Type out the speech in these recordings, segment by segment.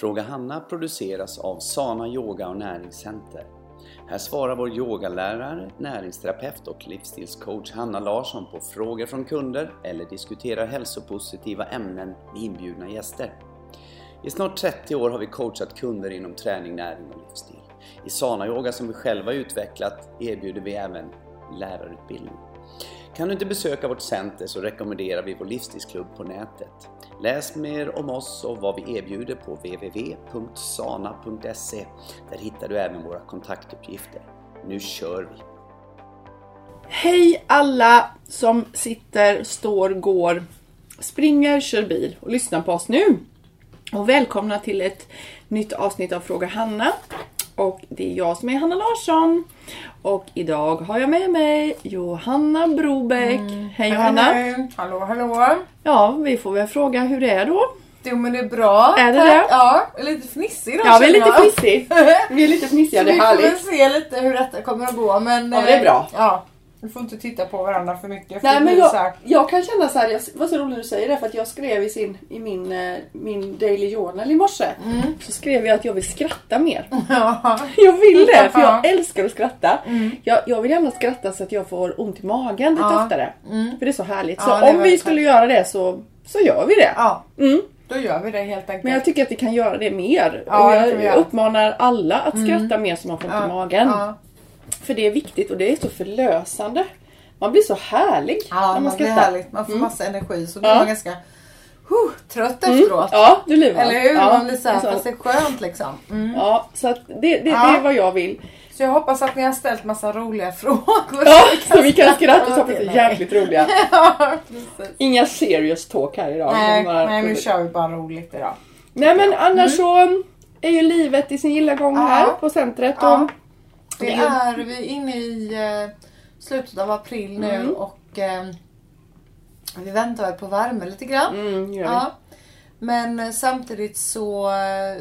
Fråga Hanna produceras av Sana Yoga och Näringscenter. Här svarar vår yogalärare, näringsterapeut och livsstilscoach Hanna Larsson på frågor från kunder eller diskuterar hälsopositiva ämnen med inbjudna gäster. I snart 30 år har vi coachat kunder inom träning, näring och livsstil. I Sana Yoga som vi själva utvecklat erbjuder vi även lärarutbildning. Kan du inte besöka vårt center så rekommenderar vi vår livsstilsklubb på nätet. Läs mer om oss och vad vi erbjuder på www.sana.se. Där hittar du även våra kontaktuppgifter. Nu kör vi! Hej alla som sitter, står, går, springer, kör bil och lyssnar på oss nu. Och välkomna till ett nytt avsnitt av Fråga Hanna. Och det är jag som är Hanna Larsson. Och idag har jag med mig Johanna Brobeck. Hej Johanna! Hej. Hallå, hallå. Ja, vi får väl fråga hur det är då. Jo men det är bra. Är det tack. det? Ja, jag är lite fnissig idag Ja, vi är lite jag. fnissig. Vi är lite fnissiga, det är vi får väl härligt. se lite hur detta kommer att gå. Men, Ja, det är eh, bra. Ja, vi får inte titta på varandra för mycket. för Nej men jag, här- jag kan känna så här, jag, vad så roligt du säger det för att jag skrev i, sin, i min, eh, min Daily Journal i morse. Mm. Så skrev jag att jag vill skratta mer. Ja. Jag vill det för jag Ja. älskar att skratta. Mm. Jag, jag vill gärna skratta så att jag får ont i magen lite Ja. oftare. Mm. För det är så härligt. Så om vi skulle göra det så, så gör vi det. ja, Mm. då gör vi det helt enkelt. Men jag tycker att vi kan göra det mer. Ja, och jag. Mm. uppmanar alla att skratta mer så man får ont i magen. För det är viktigt och det är så förlösande. Man blir så härlig ja när man man blir härligt. Man får massa energi så blir Ja. man ganska huh, trött Mm. efteråt. Ja, du lurar. Eller hur? Ja, man blir såhär, så- fast det är skönt liksom. Mm. Ja, så att det, det, det är vad jag vill. Så jag hoppas att ni har ställt massa roliga frågor. Ja, så vi kan skratta det är Nej. jäkligt roliga. Ja, precis. Inga serious talk här idag. Nej, bara- nej, nu kör vi bara roligt idag. Nej men annars så är ju livet i sin gilla gång här på centret. Och, Det är vi är inne i eh, slutet av april nu Mm. och eh, vi väntar väl på värme lite grann. mm. Ja. Men eh, samtidigt så eh,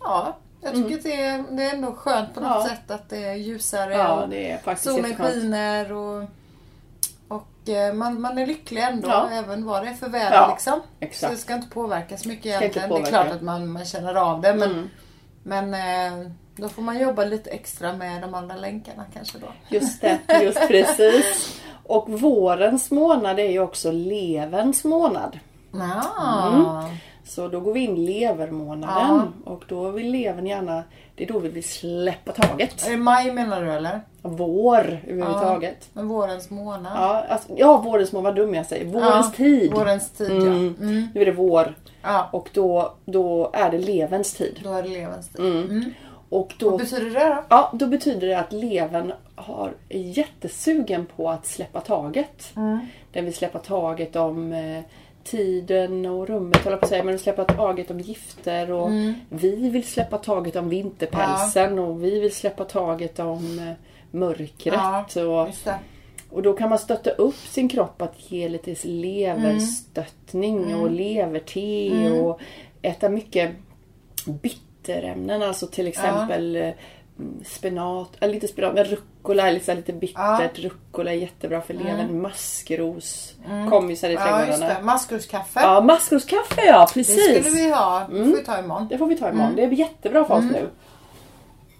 ja, jag tycker att det är, det är ändå skönt på något Mm. Ja. sätt att det är ljusare ja, och det är solen skiner och, och man, man är lycklig ändå Ja. även vad det är för väder Ja, liksom. Så det ska inte påverka så mycket egentligen. Det är klart att man, man känner av det men, Mm. men då får man jobba lite extra med de andra länkarna kanske då. Just det, just precis. Och vårens månad är ju också levens månad. Ja. Så då går vi in levermånaden. Och då vill levern gärna, det är då vi vill släppa taget. Är det maj menar du eller? Vår överhuvudtaget. Men vårens månad. Ja, alltså, ja, vårens månad, vad dum jag säger. Vårens Ja, tid. Vårens tid Mm. ja. Mm. Nu är det vår. Ja, Och då, då är det levens tid. då är det levens tid. Mm. Mm. Och Vad då, betyder det då? ja, då betyder det att levern har, är jättesugen på att släppa taget. Mm. Den vill släppa taget om eh, tiden och rummet, håller på att säga, men släppa taget om gifter och Mm. vi vill släppa taget om vinterpälsen och vi vill släppa taget om eh, mörkret. Och, Just det. och då kan man stötta upp sin kropp att ge lite leverstöttning och leverte Mm. och äta mycket bitterämnen. Alltså till exempel eh, mm, spenat, eller inte spenat, men rucola är lite, lite bittert. Rucola är jättebra för levern. Maskros, kommisar i Mm. Ja, just trädgårdarna. det. Maskroskaffe. Ja, maskroskaffe ja, det precis. skulle vi ha. Det får vi ta imorgon. Det får vi ta imorgon. Det är jättebra för oss nu.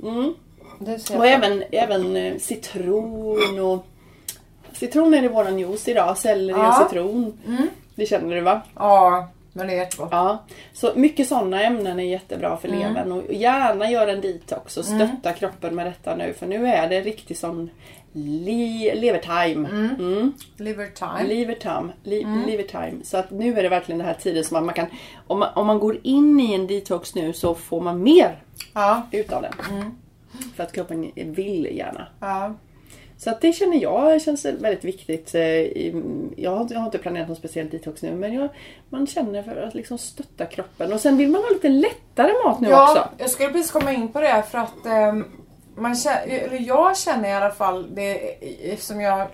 Mm. Det ser Och även, även eh, citron och Citron är i våran juice idag. Selleri Ja. och citron. Mm. Det känner du va? Ja, men det är jättegott. Ja. Så mycket sådana ämnen är jättebra för Mm. levern. Och gärna göra en detox och stötta kroppen med detta nu. För nu är det en riktig sån li- levertime. Mm. Levertime. Så att nu är det verkligen den här tiden som man, man kan... Om man, om man går in i en detox nu så får man mer Ja. utav den. Mm. För att kroppen vill gärna. ja. Så att det känner jag känns väldigt viktigt. eh, Jag har, inte- jag har inte planerat någon speciell detox nu men jag, man känner för att liksom stötta kroppen. Och sen vill man ha lite lättare mat nu ja, också. jag skulle precis komma in på det för att ehm, man känner, eller jag känner i alla fall det eftersom jag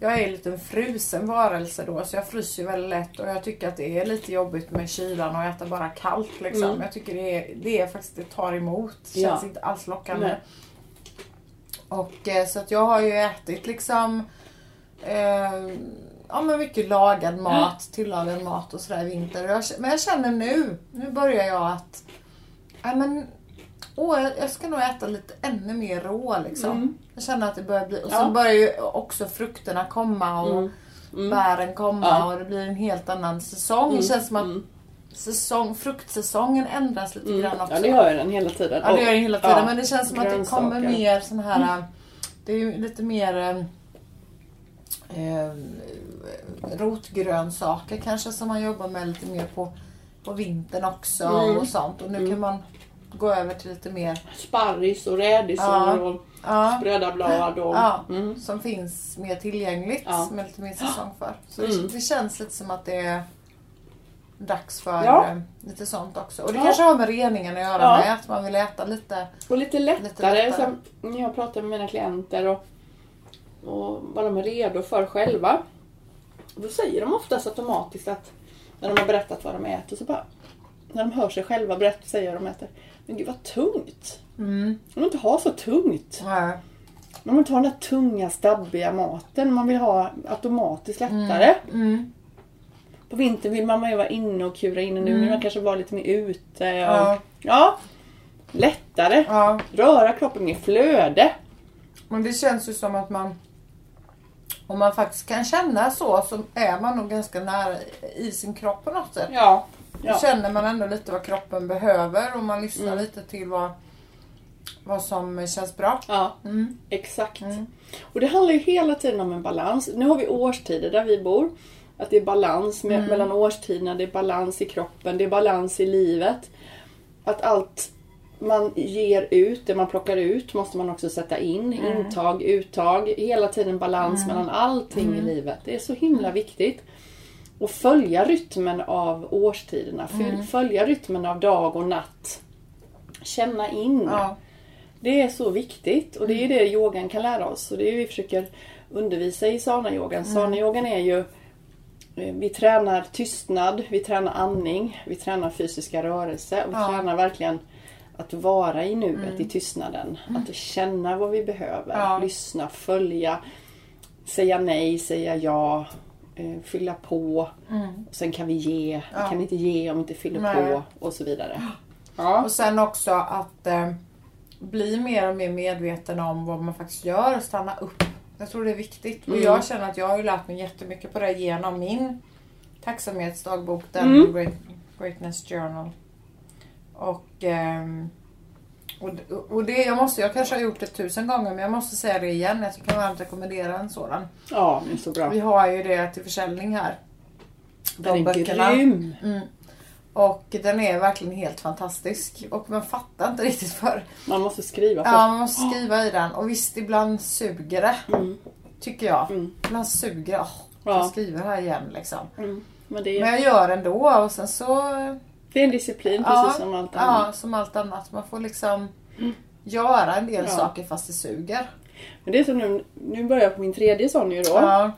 jag är lite en frusen varelse då så jag fryser ju väldigt lätt och jag tycker att det är lite jobbigt med kylan och äta bara kallt liksom. Mm. Jag tycker det är, det är faktiskt, det tar emot. Det Ja. känns inte alls lockande. Nej. Och eh, så att jag har ju ätit liksom eh, ja, men mycket lagad mat, tillagad mat och sådär i vinter. Jag, men jag känner nu, nu börjar jag att ja, men, åh, jag- ska nog äta lite ännu mer rå liksom. Jag känner att det börjar bli, och Ja. sen börjar ju också frukterna komma och Mm. Mm. bären komma Ja. och det blir en helt annan säsong. Det känns som att Mm. Säsong, fruktsäsongen ändras lite Mm. grann också. Ja, det gör den hela tiden. Ja det gör det hela tiden Ja. men det känns som att det kommer Grönsaker. mer sån här Det är ju lite mer eh, rotgrönsaker kanske som man jobbar med lite mer på, på vintern också Mm. och sånt och nu kan man gå över till lite mer Sparris och rädisor Ja. och ja, spröda blad och... ja, Mm. som finns mer tillgängligt Ja. med lite mer säsong för. Så Mm. det, det känns lite som att det är dags för Ja. eh, lite sånt också. Och det Ja. kanske har med reningen att göra Ja. med att man vill äta lite Och lite lättare, Lite lättare. När jag pratar med mina klienter och, och vad de är redo för själva. Då säger de oftast automatiskt att när de har berättat vad de äter så bara när de hör sig själva berätta säger vad de äter. Men gud vad tungt! mm. Man vill inte ha så tungt. Nej. Man vill inte ha den där tunga stabbiga maten. Man vill ha automatiskt lättare. Mm. På vintern vill man ju vara inne och kura in och nu vill man kanske vara lite mer ute. Och, Ja. ja. Lättare. Ja. Röra kroppen mer flöde. Men det känns ju som att man om man faktiskt kan känna så så är man nog ganska nära i sin kropp på något sätt. Ja. Då ja. känner man ändå lite vad kroppen behöver och man lyssnar Mm. lite till vad, vad som känns bra. Ja, Mm. exakt. Mm. Och det handlar ju hela tiden om en balans. Nu har vi årstider där vi bor. Att det är balans med, Mm. mellan årstiderna, det är balans i kroppen, det är balans i livet. Att allt man ger ut, det man plockar ut, måste man också sätta in. Mm. Intag, uttag, hela tiden balans mellan allting Mm. i livet. Det är så himla viktigt. Och följa rytmen av årstiderna, Mm. följa rytmen av dag och natt. Känna in. Ja. Det är så viktigt och det är det yogan kan lära oss. Och det är det vi försöker undervisa i sana-yogan. Sana-yogan är ju vi tränar tystnad, vi tränar andning, vi tränar fysiska rörelser och vi Ja. tränar verkligen att vara i nuet, i tystnaden. Att känna vad vi behöver, Ja. lyssna, följa, säga nej, säga ja, eh, fylla på. Mm. Och sen kan vi ge, Ja. vi kan inte ge om vi inte fyller Nej. på och så vidare. Ja. Och sen också att eh, bli mer och mer medveten om vad man faktiskt gör och stanna upp. Jag tror det är viktigt. Och Mm. jag känner att jag har ju lärt mig jättemycket på det genom min tacksamhetsdagbok, den Mm. Great, Greatness Journal. Och, ehm, och, och det, jag, måste, jag kanske har gjort det tusen gånger men jag måste säga det igen. Jag tycker varmt rekommendera en sådan. ja, det är så bra. Vi har ju det till försäljning här. Den är grym! Mm. Och den är verkligen helt fantastisk. Och man fattar inte riktigt för. Man måste skriva först. Ja, man måste skriva i den. Och visst, ibland suger det. Mm. Tycker jag. Mm. Ibland suger det. Åh, Ja. jag skriver här igen liksom. Mm. Men det är, Men jag gör ändå och sen så... det är en disciplin Ja, precis som allt Ja, annat. som allt annat. Man får liksom göra en del Ja. saker fast det suger. Men det är som nu, nu börjar jag på min tredje sån ju då. Ja.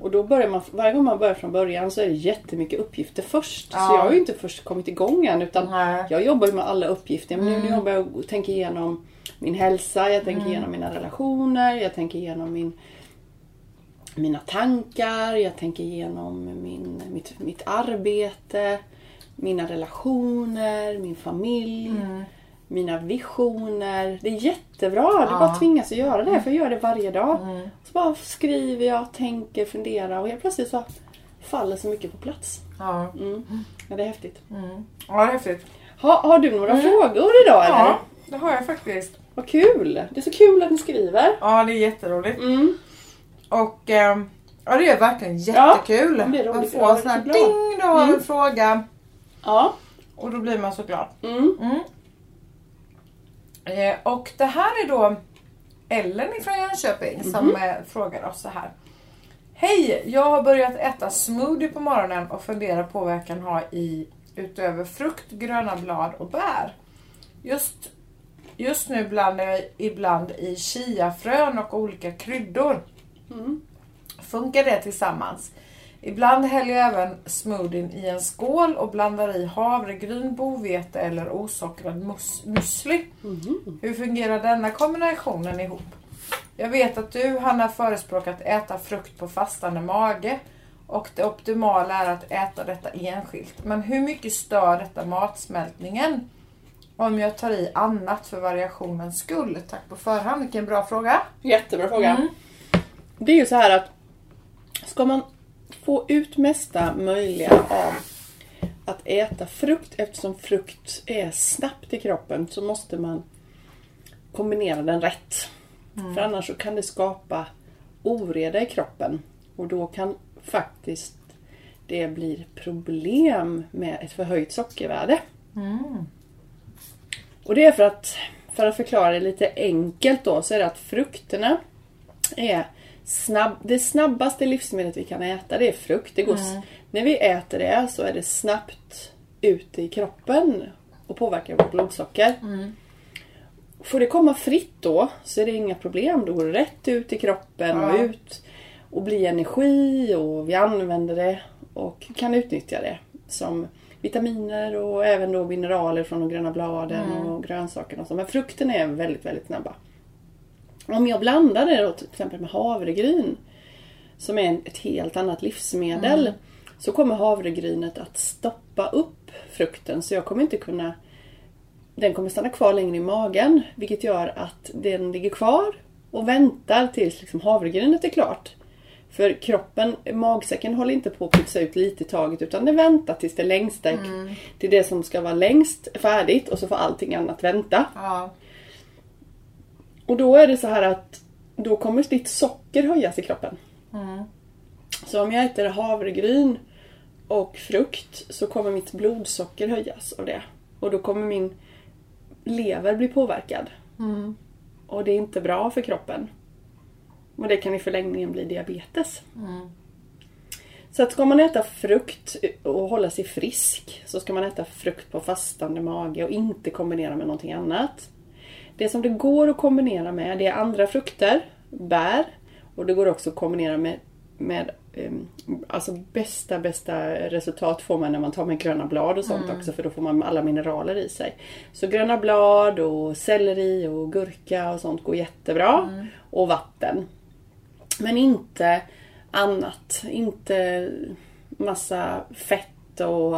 Och då börjar man, varje gång man börjar från början så är det jättemycket uppgifter först. Så Ja. jag har ju inte först kommit igång än utan Nej. jag jobbar ju med alla uppgifter. Men nu Mm. när jag börjar och tänker igenom min hälsa, jag tänker igenom mina relationer, jag tänker igenom min, mina tankar, jag tänker igenom min, mitt, mitt arbete, mina relationer, min familj, Mm. Mina visioner. Det är jättebra, Ja. bara att tvingas att göra det för jag gör det varje dag. Mm. Så bara skriver jag, tänker, funderar och helt plötsligt så faller så mycket på plats. Ja. Mm. Ja, det är häftigt. Mm. ja, det är häftigt. Ha, har du några Mm. frågor idag eller? Ja, det har jag faktiskt. Vad kul! Det är så kul att ni skriver. Ja, det är jätteroligt. Mm. Och ehm, ja, det är verkligen jättekul. Ja, det är får är en sån här ding, du har Mm. en fråga. Ja. Och då blir man så glad. Eh, och det här är då Ellen från Jönköping som Mhm. eh, frågar oss så här. Hej! Jag har börjat äta smoothie på morgonen och funderar på vad jag kan ha i utöver frukt, gröna blad och bär. Just, just nu blandar jag ibland i chiafrön och olika kryddor. Mm. Funkar det tillsammans? Ibland häller jag även smoothien i en skål och blandar i havregryn, bovete eller osockrad mus- müsli. Mhm. Hur fungerar denna kombinationen ihop? Jag vet att du, Hanna, förespråkat äta frukt på fastande mage Och det optimala är att äta detta enskilt. Men hur mycket stör detta matsmältningen? Om jag tar i annat för variationens skull? Tack på förhand, vilken bra fråga. Jättebra fråga. Mm. Det är ju så här att ska man få ut mesta möjliga av att äta frukt eftersom frukt är snabbt i kroppen så måste man kombinera den rätt. För annars så kan det skapa oreda i kroppen och då kan faktiskt det bli problem med ett förhöjt sockervärde. Och det är för att, för att förklara det lite enkelt då, så är det att frukterna är snabb, det snabbaste livsmedlet vi kan äta, det är frukt. Det går, s- När vi äter det så är det snabbt ute i kroppen och påverkar vårt blodsocker. Får det komma fritt då så är det inga problem. Då går det rätt ut i kroppen och Ja. ut och blir energi och vi använder det och kan utnyttja det som vitaminer och även då mineraler från de gröna bladen och grönsakerna. och så. Men frukten är väldigt, väldigt snabba. Om jag blandar det då till exempel med havregryn som är ett helt annat livsmedel så kommer havregrynet att stoppa upp frukten så jag kommer inte kunna den kommer stanna kvar längre i magen vilket gör att den ligger kvar och väntar tills liksom havregrynet är klart. För kroppen, magsäcken håller inte på att pytsa ut lite i taget utan den väntar tills det längsta, till det som ska vara längst färdigt och så får allting annat vänta. Ja. Och då är det så här att då kommer ditt socker höjas i kroppen. Så om jag äter havregryn och frukt så kommer mitt blodsocker höjas av det. Och då kommer min lever bli påverkad. Och det är inte bra för kroppen. Och det kan i förlängningen bli diabetes. Så att ska man äta frukt och hålla sig frisk så ska man äta frukt på fastande mage och inte kombinera med någonting annat. Det som det går att kombinera med det är andra frukter, bär och det går också att kombinera med, med um, alltså bästa bästa resultat får man när man tar med gröna blad och sånt också för då får man alla mineraler i sig. Så gröna blad och selleri och gurka och sånt går jättebra. Och vatten. Men inte annat. Inte massa fett och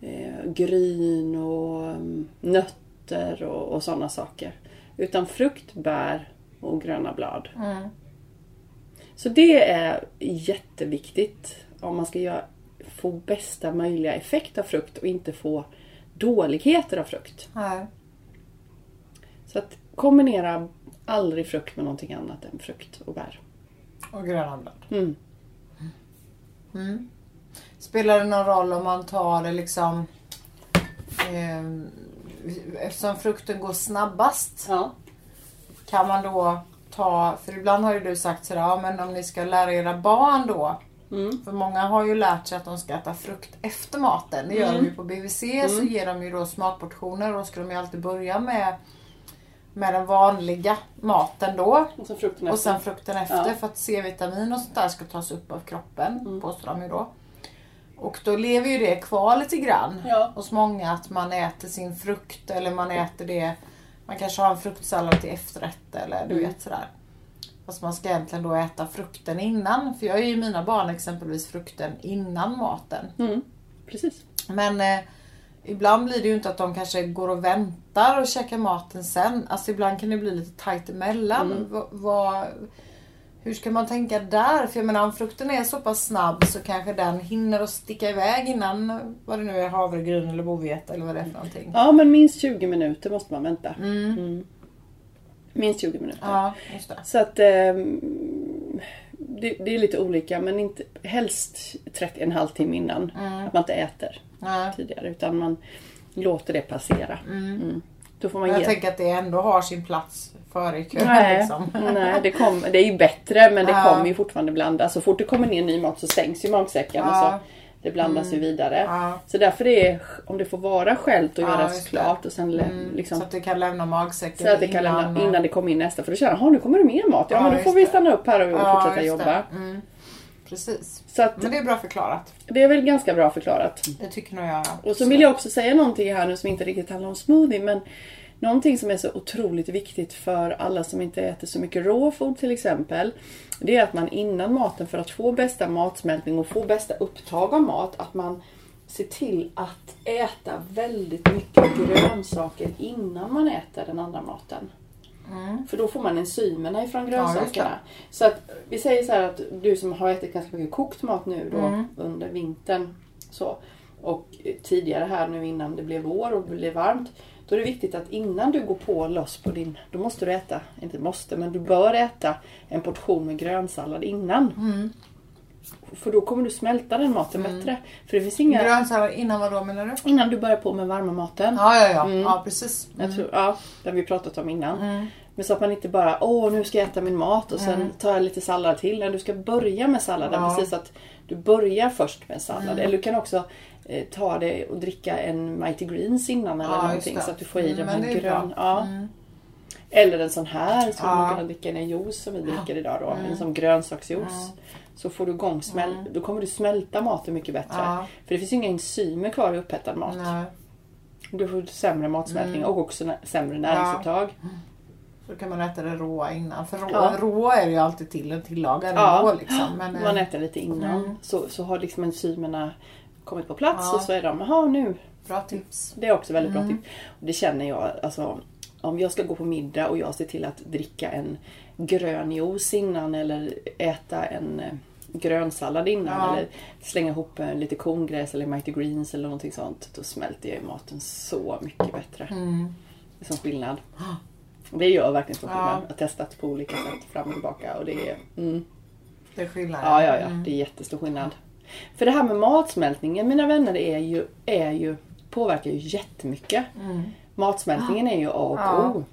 eh, gryn och mm, nötter och, och sådana saker. Utan frukt, bär och gröna blad. Så det är jätteviktigt om man ska göra, få bästa möjliga effekt av frukt och inte få dåligheter av frukt. Nej. Så att kombinera aldrig frukt med någonting annat än frukt och bär. Och gröna blad. Mm. Spelar det någon roll om man tar det liksom... Eh, eftersom frukten går snabbast. Ja. Kan man då ta... För ibland har ju du sagt sådär, ja men om ni ska lära era barn då. Mm. För många har ju lärt sig att de ska äta frukt efter maten. Det gör de ju på BVC. Så ger de ju då smakportioner. Och då ska de ju alltid börja med, med den vanliga maten då. Och sen frukten Och efter. sen frukten efter Ja. för att C-vitamin och sånt där ska tas upp av kroppen. Påstår de ju då. Och då lever ju det kvar lite grann Ja. hos många att man äter sin frukt eller man äter det. Man kanske har en fruktsallad till efterrätt eller du vet sådär. Fast man ska egentligen då äta frukten innan. För jag ger ju mina barn exempelvis frukten innan maten. Mm. Precis. Men eh, ibland blir det ju inte att de kanske går och väntar och käkar maten sen. Alltså ibland kan det bli lite tajt emellan. Va, vad- hur ska man tänka där? För jag menar om frukten är så pass snabb så kanske den hinner att sticka iväg innan vad det nu är havregryn eller bovete eller vad det är för någonting. Ja men minst 20 minuter måste man vänta. Mm. Minst 20 minuter. Ja. Så att ehm, det, det är lite olika men inte, helst 30, en halvtimme innan. Att man inte äter tidigare utan man låter det passera. Mm. Då får man Men jag ge... tänker att det ändå har sin plats före kön. Nej, Liksom. nej det, kom, det är ju bättre men det Ja. kommer ju fortfarande blandas. Så fort det kommer ner ny mat så stängs ju magsäcken och Ja. så det blandas ju vidare. Ja. Så därför är om det får vara skällt och Ja, göras klart och sen Mm, liksom Så att det kan lämna magsäcken så att det kan lämna innan det kommer in nästa. För då känner jag, nu kommer det mer mat. Ja, men då får vi stanna upp här och fortsätta jobba. Mm. Precis. Så att Men det är bra förklarat. det är väl ganska bra förklarat. Det tycker nog jag. Och så vill jag också säga någonting här nu som inte riktigt handlar om smoothie men Någonting som är så otroligt viktigt för alla som inte äter så mycket råfod till exempel. Det är att man innan maten, för att få bästa matsmältning och få bästa upptag av mat, att man ser till att äta väldigt mycket grönsaker innan man äter den andra maten. För då får man enzymerna ifrån Mm. Ja, grönsakerna. så att vi säger så här att du som har ätit ganska mycket kokt mat nu då Mm. under vintern. Så, och tidigare här nu innan det blev vår och det blev varmt. Då är det viktigt att innan du går på loss på din, då måste du äta, inte måste, men du bör äta en portion med grönsallad innan. Mm. För då kommer du smälta den maten bättre. För det finns inga, Grönsallad innan vad då menar du? innan du börjar på med varma maten. Ja, ja, ja. Mm. ja precis. Jag tror, ja, det har vi pratat om innan. Mm. Men så att man inte bara, åh nu ska jag äta min mat och sen tar jag lite sallad till. Nej, du ska börja med salladen. Ja. Mm. Precis att du börjar först med sallad. Eller du kan också eh, ta det och dricka en Mighty Greens innan eller Ja, någonting. Så att du får i Mm, de men här grön... Ja. Mm. Eller en sån här som Ja. man kan dricka i en juice som vi dricker idag då. En sån grönsaksjuice. Mm. Så får du igång smäl... Då kommer du smälta maten mycket bättre. Ja. För det finns ju inga enzymer kvar i upphettad mat. Nej. Du får sämre matsmältning Mm. och också sämre näringsupptag. Så kan man äta det råa innan. För rå, Ja. rå är ju alltid till en tillagad Ja. rå liksom. Men, Man eh, äter lite innan. Mm. Så, så har liksom enzymerna kommit på plats Ja. och så är de, jaha nu. bra tips. Det är också väldigt Mm. bra tips. Och det känner jag, alltså om jag ska gå på middag och jag ser till att dricka en grön juice innan eller äta en eh, grönsallad innan Ja. eller slänga ihop eh, lite korngräs eller mighty greens eller någonting sånt. Då smälter jag i maten så mycket bättre. Mm. Det är som skillnad. Det gör verkligen stor Ja. Jag har testat på olika sätt fram och tillbaka och det är mm, Det är skillnad. Ja, ja, ja. Mm. Det är jättestor skillnad. För det här med matsmältningen, mina vänner, är ju, är ju, påverkar ju jättemycket. Mm. Matsmältningen är ju A och Ja. O.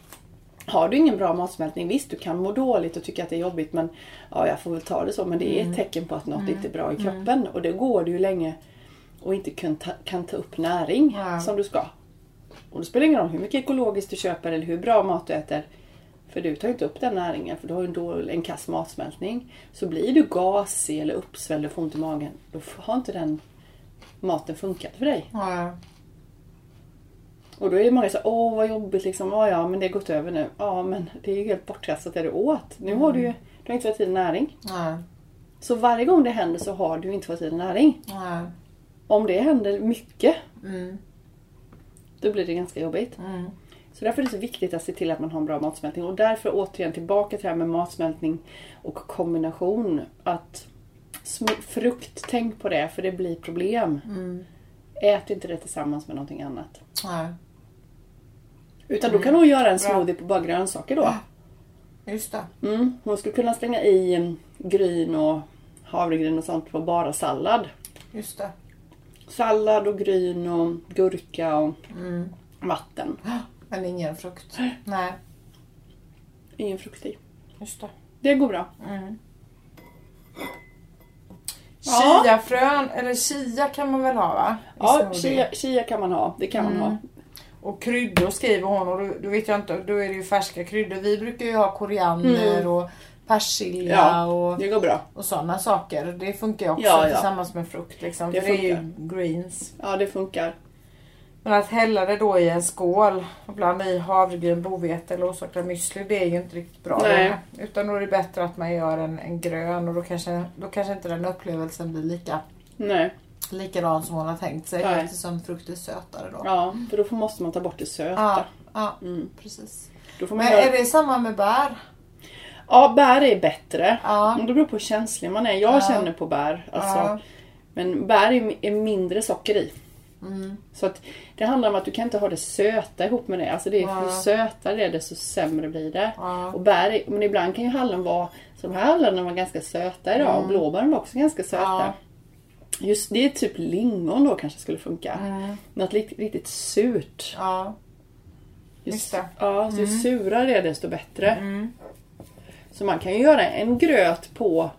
Har du ingen bra matsmältning, visst du kan må dåligt och tycka att det är jobbigt men ja, jag får väl ta det så. Men det är Mm. ett tecken på att något inte är bra i kroppen. Och det går det ju länge och inte kan ta, kan ta upp näring Ja. som du ska. Och det spelar ingen roll hur mycket ekologiskt du köper eller hur bra mat du äter. För du tar ju inte upp den näringen för du har ju dålig, en kass matsmältning. Så blir du gasig eller uppsvälld och får ont i magen. Då har inte den maten funkat för dig. Ja, ja. Och då är det många som åh vad jobbigt liksom. Ja, ja men det har gått över nu. Ja men det är ju helt bortkastat det du åt. Nu har du ju du har inte fått i dig näring. Nej. Så varje gång det händer så har du inte fått i dig näring. Nej. Om det händer mycket Mm. Då blir det ganska jobbigt. Mm. Så därför är det så viktigt att se till att man har en bra matsmältning. Och därför återigen tillbaka till det här med matsmältning och kombination. Att frukt, tänk på det för det blir problem. Mm. Ät inte det tillsammans med någonting annat. Nej. Utan då kan hon göra en smoothie på bara grönsaker då. Just det. Mm. Hon skulle kunna slänga i mm, gryn och havregryn och sånt på bara sallad. Just det. Sallad och gryn och gurka och Mm. vatten. Men ingen frukt. Nej. Ingen frukt i. Just det. Det går bra. Mm. Ja. Chiafrön, eller chia kan man väl ha va? I Ja, chia, chia kan man ha. Det kan man Mm. ha. Och kryddor skriver hon och då, då vet jag inte, då är det ju färska kryddor. Vi brukar ju ha koriander och persilja. Ja, och, Det går bra. och sådana saker. Det funkar ju också Ja, ja. tillsammans med frukt liksom. Det för det är ju funkar. greens. Ja, det funkar. Men att hälla det då i en skål och blanda i havregryn, bovete eller orsakad müsli det är ju inte riktigt bra. Nej. Utan då är det bättre att man gör en, en grön och då kanske, då kanske inte den upplevelsen blir lika Nej. likadan som hon har tänkt sig Nej. eftersom frukt är sötare då. Ja, för då måste man ta bort det söta. ja, ja Mm. precis. Men göra... är det samma med bär? Ja, bär är bättre. Ja. Det beror på hur känslig man är. Jag Ja. känner på bär. Alltså, Ja. Men bär är, är mindre socker i. Mm. Så att det handlar om att du kan inte ha det söta ihop med det. Alltså det är, Ja. Ju sötare det är desto sämre blir det. Ja. Och bär, är- men ibland kan ju hallon vara, så de här hallonen var ganska söta idag och blåbären var också ganska söta. Mm. Just det är typ lingon då kanske skulle funka. Mm. Något riktigt, riktigt surt. Ja. Just, Just det. Ja, så ju surare det är desto bättre. Mm. Så man kan ju göra en gröt på,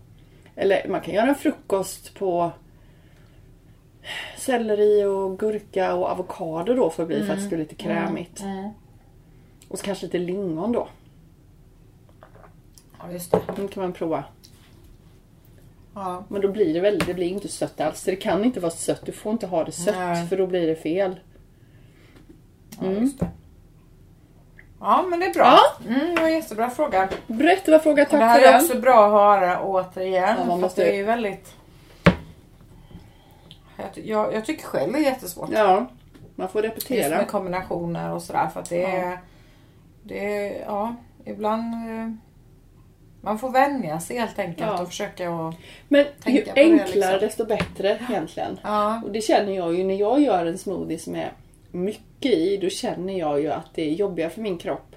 eller man kan göra en frukost på selleri och gurka och avokado då för att bli för att det ska bli lite krämigt. Mm. Och så kanske lite lingon då. ja, just det. Den kan man prova. Ja. Men då blir det väldigt, det blir inte sött alls. Det kan inte vara sött. Du får inte ha det sött Nej. för då blir det fel. Ja, Mm. just det. Ja, men det är bra. Ja. Mm, det var en jättebra fråga. Jättebra fråga, Och det tack här för är den. också bra att höra återigen. Ja, man för måste- det är ju väldigt... Jag, jag, jag tycker själv det är jättesvårt. Ja, man får Just repetera. med kombinationer och sådär. För att det är... Ja. Det är ja, ibland... eh, Man får vänja sig helt enkelt Ja. och försöka att... Men ju på det, enklare liksom. desto bättre egentligen. Ja. Och det känner jag ju när jag gör en smoothie som är mycket i. Då känner jag ju att det är jobbigare för min kropp.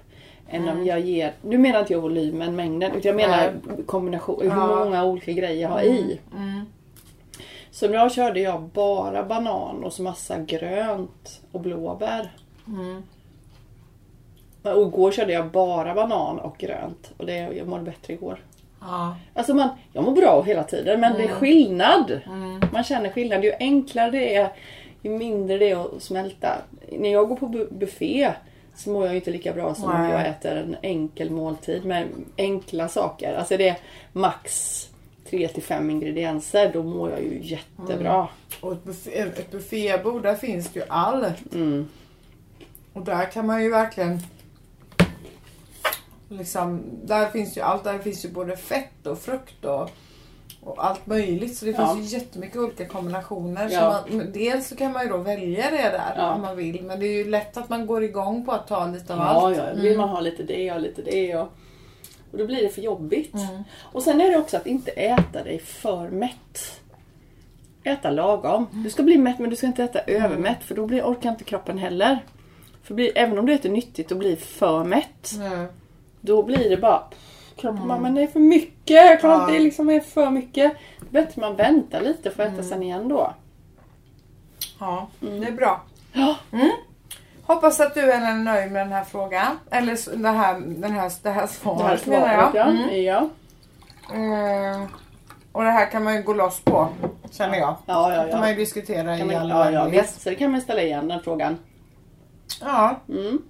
Än om jag ger, nu menar inte jag volymen, mängden, utan jag menar kombination, hur Ja. många olika grejer jag har i. Mm. Så nu körde jag bara banan och så massa grönt och blåbär. Mm. Och igår körde jag bara banan och grönt. Och det, jag mådde bättre igår. Ja. Alltså man, jag mår bra hela tiden men det är skillnad. Mm. Man känner skillnad. Ju enklare det är, ju mindre det är att smälta. När jag går på bu- buffé så mår jag inte lika bra som om Nej. jag äter en enkel måltid med enkla saker. Alltså det är max 3-5 ingredienser. Då mår jag ju jättebra. Och ett, buffé, ett buffébord, där finns det ju allt. Mm. Och där kan man ju verkligen... Liksom, där finns ju allt. Där finns ju både fett och frukt och, och allt möjligt. Så det Ja. finns ju jättemycket olika kombinationer. Ja. Så man, dels så kan man ju då välja det där Ja. om man vill. Men det är ju lätt att man går igång på att ta lite av Ja, allt. ja, då vill man ha lite det och lite det. Och, och då blir det för jobbigt. Mm. Och sen är det också att inte äta dig för mätt. Äta lagom. Du ska bli mätt men du ska inte äta Mm. övermätt för då blir, orkar inte kroppen heller. För blir, även om du äter nyttigt och blir för mätt. Mm. Då blir det bara kroppen bara, men det är för mycket. Jag klarar Ja. inte, det liksom är för mycket. Då bättre man väntar lite för att äta sen igen då. Ja, det är bra. Ja. Hoppas att du är nöjd med den här frågan. Eller det här, den här, det här svaret Det här menar jag. svaret ja. Mm. Ja. Mm. Och det här kan man ju gå loss på, känner jag. Ja, ja, Det kan man ju ja. diskutera Kan i all ja, ja visst. Så det kan man ställa igen den frågan. Ja, Mm.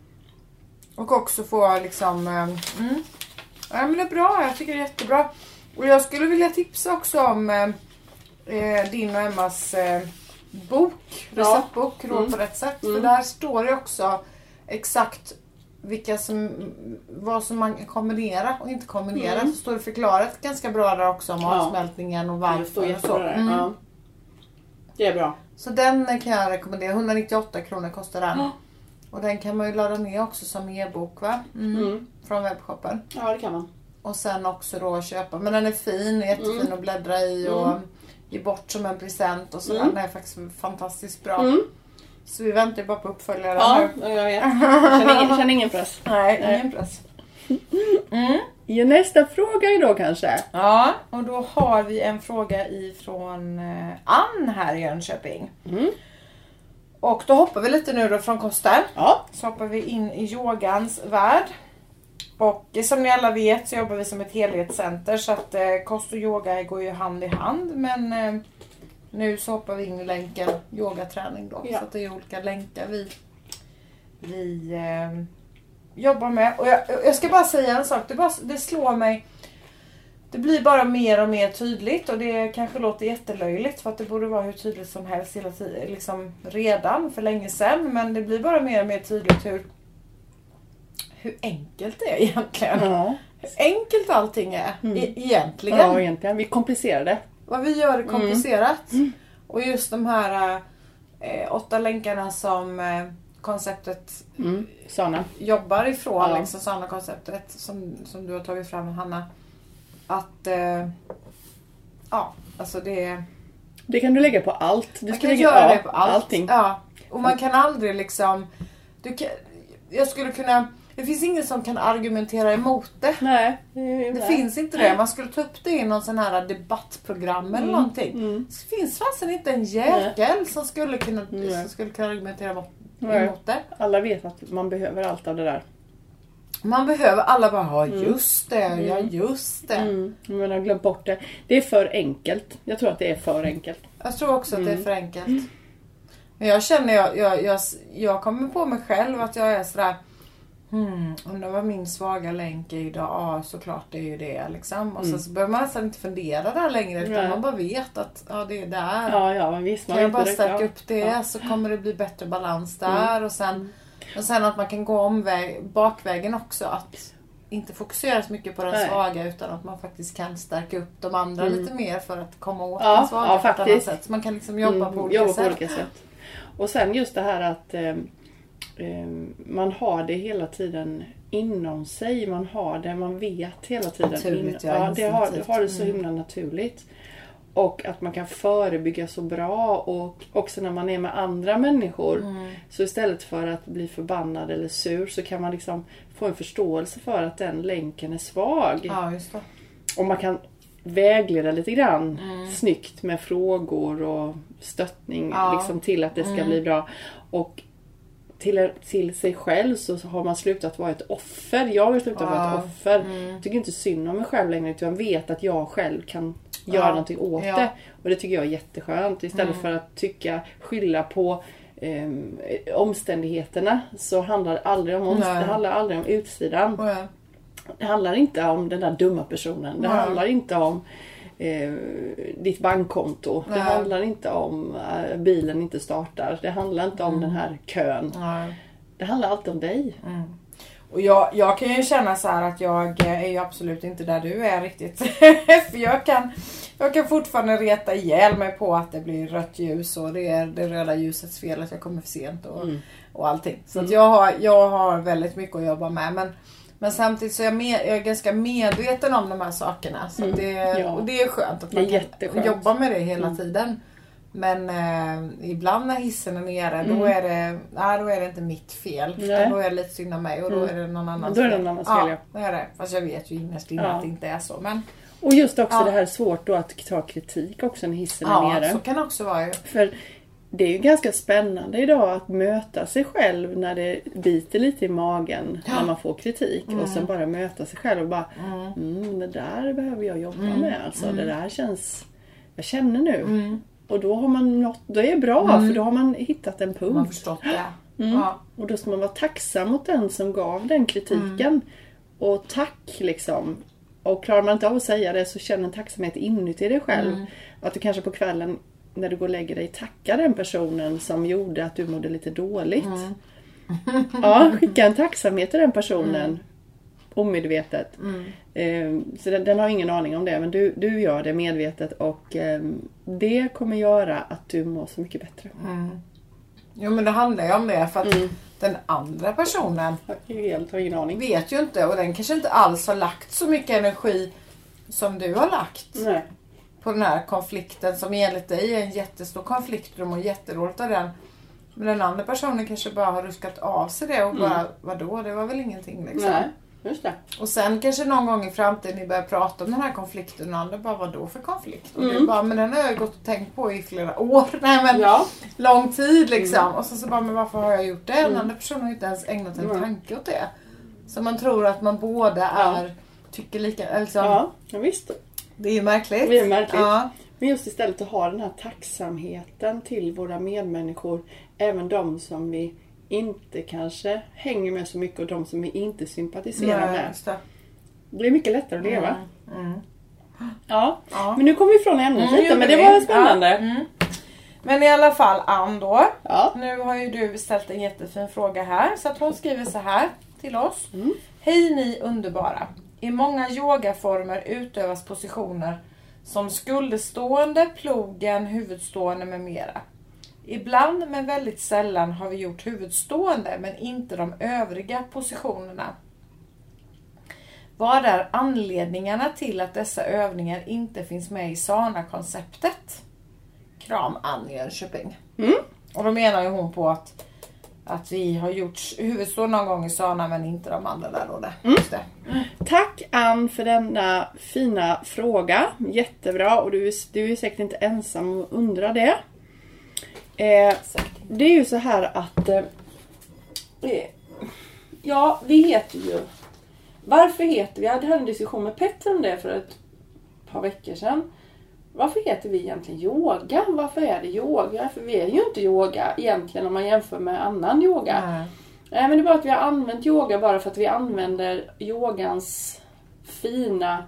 och också få liksom... eh, Mm. Ja, men det är bra. Jag tycker det är jättebra. Och jag skulle vilja tipsa också om eh, eh, din och Emmas eh, bok, Ja. receptbok, Råd Mm. på rätt sätt. För Mm. där står det också exakt vilka som, vad som man kan kombinera och inte kombinera. Mm. Så står det förklarat ganska bra där också om Ja. avsmältningen och Det varför. och där. Mm. Ja. Det är bra. Så den kan jag rekommendera. 198 kronor kostar den. Och den kan man ju ladda ner också som e-bok va? Mm. Mm. Från webbshoppen. Ja, det kan man. Och sen också då köpa. Men den är fin, jättefin Mm. att bläddra i och ge bort som en present och sådär. Mm. Den är faktiskt fantastiskt bra. Mm. Så vi väntar ju bara på uppföljaren Ja, nu. jag vet. Jag känner ingen, känner ingen press. Nej, Nej. ingen press. Mm. Ja, nästa fråga då kanske? Ja, och då har vi en fråga ifrån eh, Ann här i Jönköping. Och då hoppar vi lite nu då från kosten. Ja. Så hoppar vi in i yogans värld. Och eh, som ni alla vet så jobbar vi som ett helhetscenter så att eh, kost och yoga går ju hand i hand. Men eh, nu så hoppar vi in i länken yogaträning då. Ja. Så att det är olika länkar vi, vi eh, jobbar med. Och jag, jag ska bara säga en sak. Det, bara, det slår mig. Det blir bara mer och mer tydligt och det kanske låter jättelöjligt för att det borde vara hur tydligt som helst hela tiden, liksom redan för länge sedan. Men det blir bara mer och mer tydligt hur, hur enkelt det är egentligen. Ja. Hur enkelt allting är Mm. e- egentligen. ja, egentligen. Vi komplicerar det. Vad vi gör är komplicerat. Mm. Och just de här eh, åtta länkarna som eh, konceptet Mm. Sana. jobbar ifrån, Ja. liksom sådana konceptet som, som du har tagit fram Hanna. Att eh, ja, alltså det Det kan du lägga på allt. Du Man kan lägga, göra det på allt. allting. Ja. Och man kan aldrig liksom... Du kan, jag skulle kunna... Det finns ingen som kan argumentera emot det. Nej. Det finns inte det. Man skulle ta upp det i någon sån här debattprogram eller någonting. Mm. Det finns fasen inte en jäkel som skulle kunna, Nej. som skulle kunna argumentera emot det. Alla vet att man behöver allt av det där. Man behöver alla bara ha just det, ja just det. Mm. Men jag har glömt bort det. Det är för enkelt. Jag tror att det är för enkelt. Jag tror också att det är Mm. för enkelt. Men jag känner, jag, jag, jag, jag kommer på mig själv att jag är sådär Hmm, undrar vad min svaga länk är idag? Ja, såklart det är ju det liksom. Och sen så behöver man nästan inte fundera där längre utan Mm. Nej. man bara vet att ja, det är där. Ja, ja, visst. Man kan jag bara stärka upp det Ja. så kommer det bli bättre balans där och sen Och sen att man kan gå omväg, bakvägen också. Att inte fokusera så mycket på den Nej. svaga utan att man faktiskt kan stärka upp de andra Mm. lite mer för att komma åt Ja, den svaga ja, på ett annat faktiskt. sätt. Så man kan liksom jobba Mm, på olika jobba på olika sätt. Och sen just det här att eh, eh, man har det hela tiden inom sig. Man har det, man vet hela tiden. Naturligt, ja, ja, det har, har det så Mm. himla naturligt. Och att man kan förebygga så bra och också när man är med andra människor. Mm. Så istället för att bli förbannad eller sur så kan man liksom få en förståelse för att den länken är svag. Ja. Och man kan vägleda lite grann Mm. snyggt med frågor och stöttning Ja. liksom, till att det ska Mm. bli bra. Och till, till sig själv så har man slutat vara ett offer. Jag har slutat vara Ja. ett offer. Mm. Jag tycker inte synd om mig själv längre utan jag vet att jag själv kan göra Ja. någonting åt Ja. det. Och det tycker jag är jätteskönt. Istället Mm. för att tycka, skylla på ehm, omständigheterna så handlar det aldrig om, omst- det handlar aldrig om utsidan. Ja. Det handlar inte om den där dumma personen. Det handlar inte om eh, ditt bankkonto. Det Nej. handlar inte om eh, bilen inte startar. Det handlar inte om Mm. den här kön. Nej. Det handlar alltid om dig. Mm. Och jag, jag kan ju känna så att jag eh, är ju absolut inte där du är riktigt. För jag kan, jag kan fortfarande reta ihjäl mig på att det blir rött ljus och det är det röda ljusets fel att jag kommer för sent och, Mm. och allting. Så att jag, har, jag har väldigt mycket att jobba med. Men, men samtidigt så är jag, med, jag är ganska medveten om de här sakerna. Så att det, Mm. Ja. Och det är skönt att man kan jobba med det hela Mm. tiden. Men eh, ibland när hissen är nere Mm. då, är det, nej, då är det inte mitt fel. Nej. Då är det lite synd om mig och då Mm. är det någon annans Då är det någon annans fel, ja. Ja, det är det. Fast jag vet ju innerst inne Ja. att det inte är så. Men Och just också Ja. det här är svårt då att ta kritik också när hissen är ja, nere. så kan det också vara ju. För det är ju ganska spännande idag att möta sig själv när det biter lite i magen Ja. när man får kritik. Och sen bara möta sig själv och bara Mm. mm, det där behöver jag jobba Mm. med. Alltså, Mm. Det där känns... Jag känner nu. Mm. Och då har man nått, då är det bra Mm. för då har man hittat en Man punkt. förstått det. Mm. Ja. Och då ska man vara tacksam mot den som gav den kritiken. Mm. Och tack liksom. Och klarar man inte av att säga det så känn en tacksamhet inuti dig själv. Mm. Att du kanske på kvällen när du går och lägger dig tackar den personen som gjorde att du mådde lite dåligt. Mm. Ja, skicka en tacksamhet till den personen. Omedvetet. Mm. Eh, Så den, den har ingen aning om det men du, du gör det medvetet och eh, det kommer göra att du mår så mycket bättre. Mm. Jo men det handlar ju om det för att Mm. den andra personen helt har ingen aning. vet ju inte och den kanske inte alls har lagt så mycket energi som du har lagt Nej. på den här konflikten som enligt dig är en jättestor konflikt och du mår jätteroligt av den. Men den andra personen kanske bara har ruskat av sig det och bara vadå det var väl ingenting liksom. Nej, just det. Och sen kanske någon gång i framtiden ni börjar prata om den här konflikten och andra bara vadå för konflikt? Och du Mm. bara men den har jag gått och tänkt på i flera år. Nej men Ja. lång tid liksom. Och så, så bara men varför har jag gjort det? Den Mm. andra personen har inte ens ägnat en Mm. tanke åt det. Så man tror att man båda Ja. är tycker lika, liksom, Ja, ja visst. Det är ju märkligt. Det är märkligt. Ja. Men just istället att ha den här tacksamheten till våra medmänniskor. Även de som vi inte kanske hänger med så mycket och de som vi inte sympatiserar Nej, med. det. Det blir mycket lättare att leva. Mm. Mm. Ja. Ja. Men nu kom vi ifrån ämnet Mm, lite men det var spännande. Ja. Mm. Men i alla fall Ann då. Ja. Nu har ju du ställt en jättefin fråga här. Så att hon skriver så här till oss. Mm. Hej ni underbara. I många yogaformer utövas positioner som skulderstående, plogen, huvudstående med mera. Ibland men väldigt sällan har vi gjort huvudstående men inte de övriga positionerna. Vad är anledningarna till att dessa övningar inte finns med i SANA-konceptet? Kram Ann Jönköping. Mm. Och då menar ju hon på att, att vi har gjort huvudstående någon gång i SANA men inte de andra där då. Det. Mm. Det. Tack Ann för denna fina fråga. Jättebra och du, är- du är säkert inte ensam att undra det. Eh, det är ju så här att... Eh, eh, ja, vi heter ju... Varför heter vi... Jag hade en diskussion med Petter om det för ett par veckor sedan. Varför heter vi egentligen yoga? Varför är det yoga? För vi är ju inte yoga egentligen om man jämför med annan yoga. Nej. Nej men det är bara att vi har använt yoga bara för att vi använder yogans fina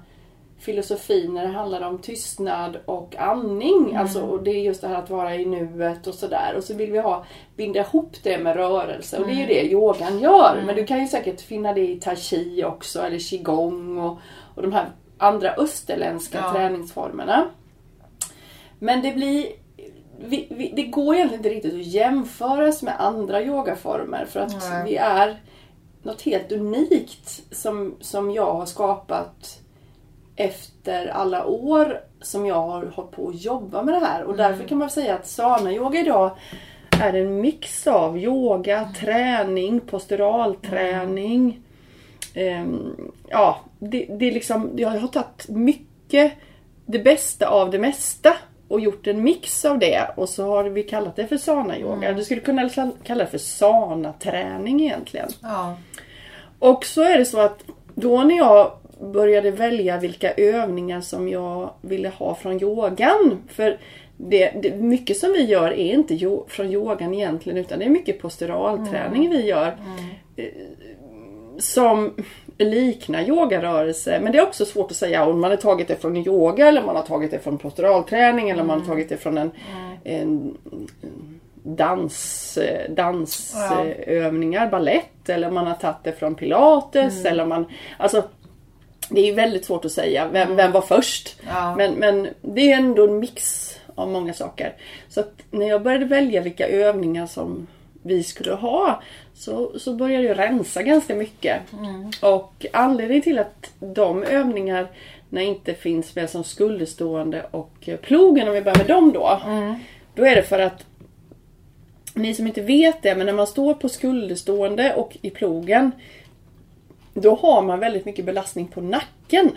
filosofi när det handlar om tystnad och andning. Mm. Alltså, och det är just det här att vara i nuet och sådär. Och så vill vi ha, binda ihop det med rörelse och det är Mm. ju det yogan gör. Men du kan ju säkert finna det i tai chi också eller qigong och, och de här andra österländska Ja. träningsformerna. Men det blir vi, vi, det går egentligen inte riktigt att jämföras med andra yogaformer för att vi är något helt unikt som, som jag har skapat efter alla år som jag har hållit på att jobba med det här. Och därför kan man säga att sana-yoga idag är en mix av yoga, träning, posturalträning. Ehm, ja, det, det är liksom, jag har tagit mycket, det bästa av det mesta och gjort en mix av det och så har vi kallat det för sana-yoga. Du skulle kunna kalla det för sana-träning egentligen. Ja. Och så är det så att då när jag började välja vilka övningar som jag ville ha från yogan. För det, det, mycket som vi gör är inte yo, från yogan egentligen utan det är mycket posturalträning vi gör. eh, Som liknar yogarörelse. Men det är också svårt att säga om man har tagit det från yoga eller man har tagit det från posturalträning eller man har tagit det från en, en dans, eh, dansövningar, ballett eller man har tagit det från pilates eller man, alltså det är ju väldigt svårt att säga vem, vem var först. Ja. Men, men det är ändå en mix av många saker. Så när jag började välja vilka övningar som vi skulle ha så, så började jag rensa ganska mycket. Och anledningen till att de övningarna inte finns med som skulderstående och plogen, om vi börjar med dem då. Då är det för att ni som inte vet det, men när man står på skulderstående och i plogen då har man väldigt mycket belastning på nacken.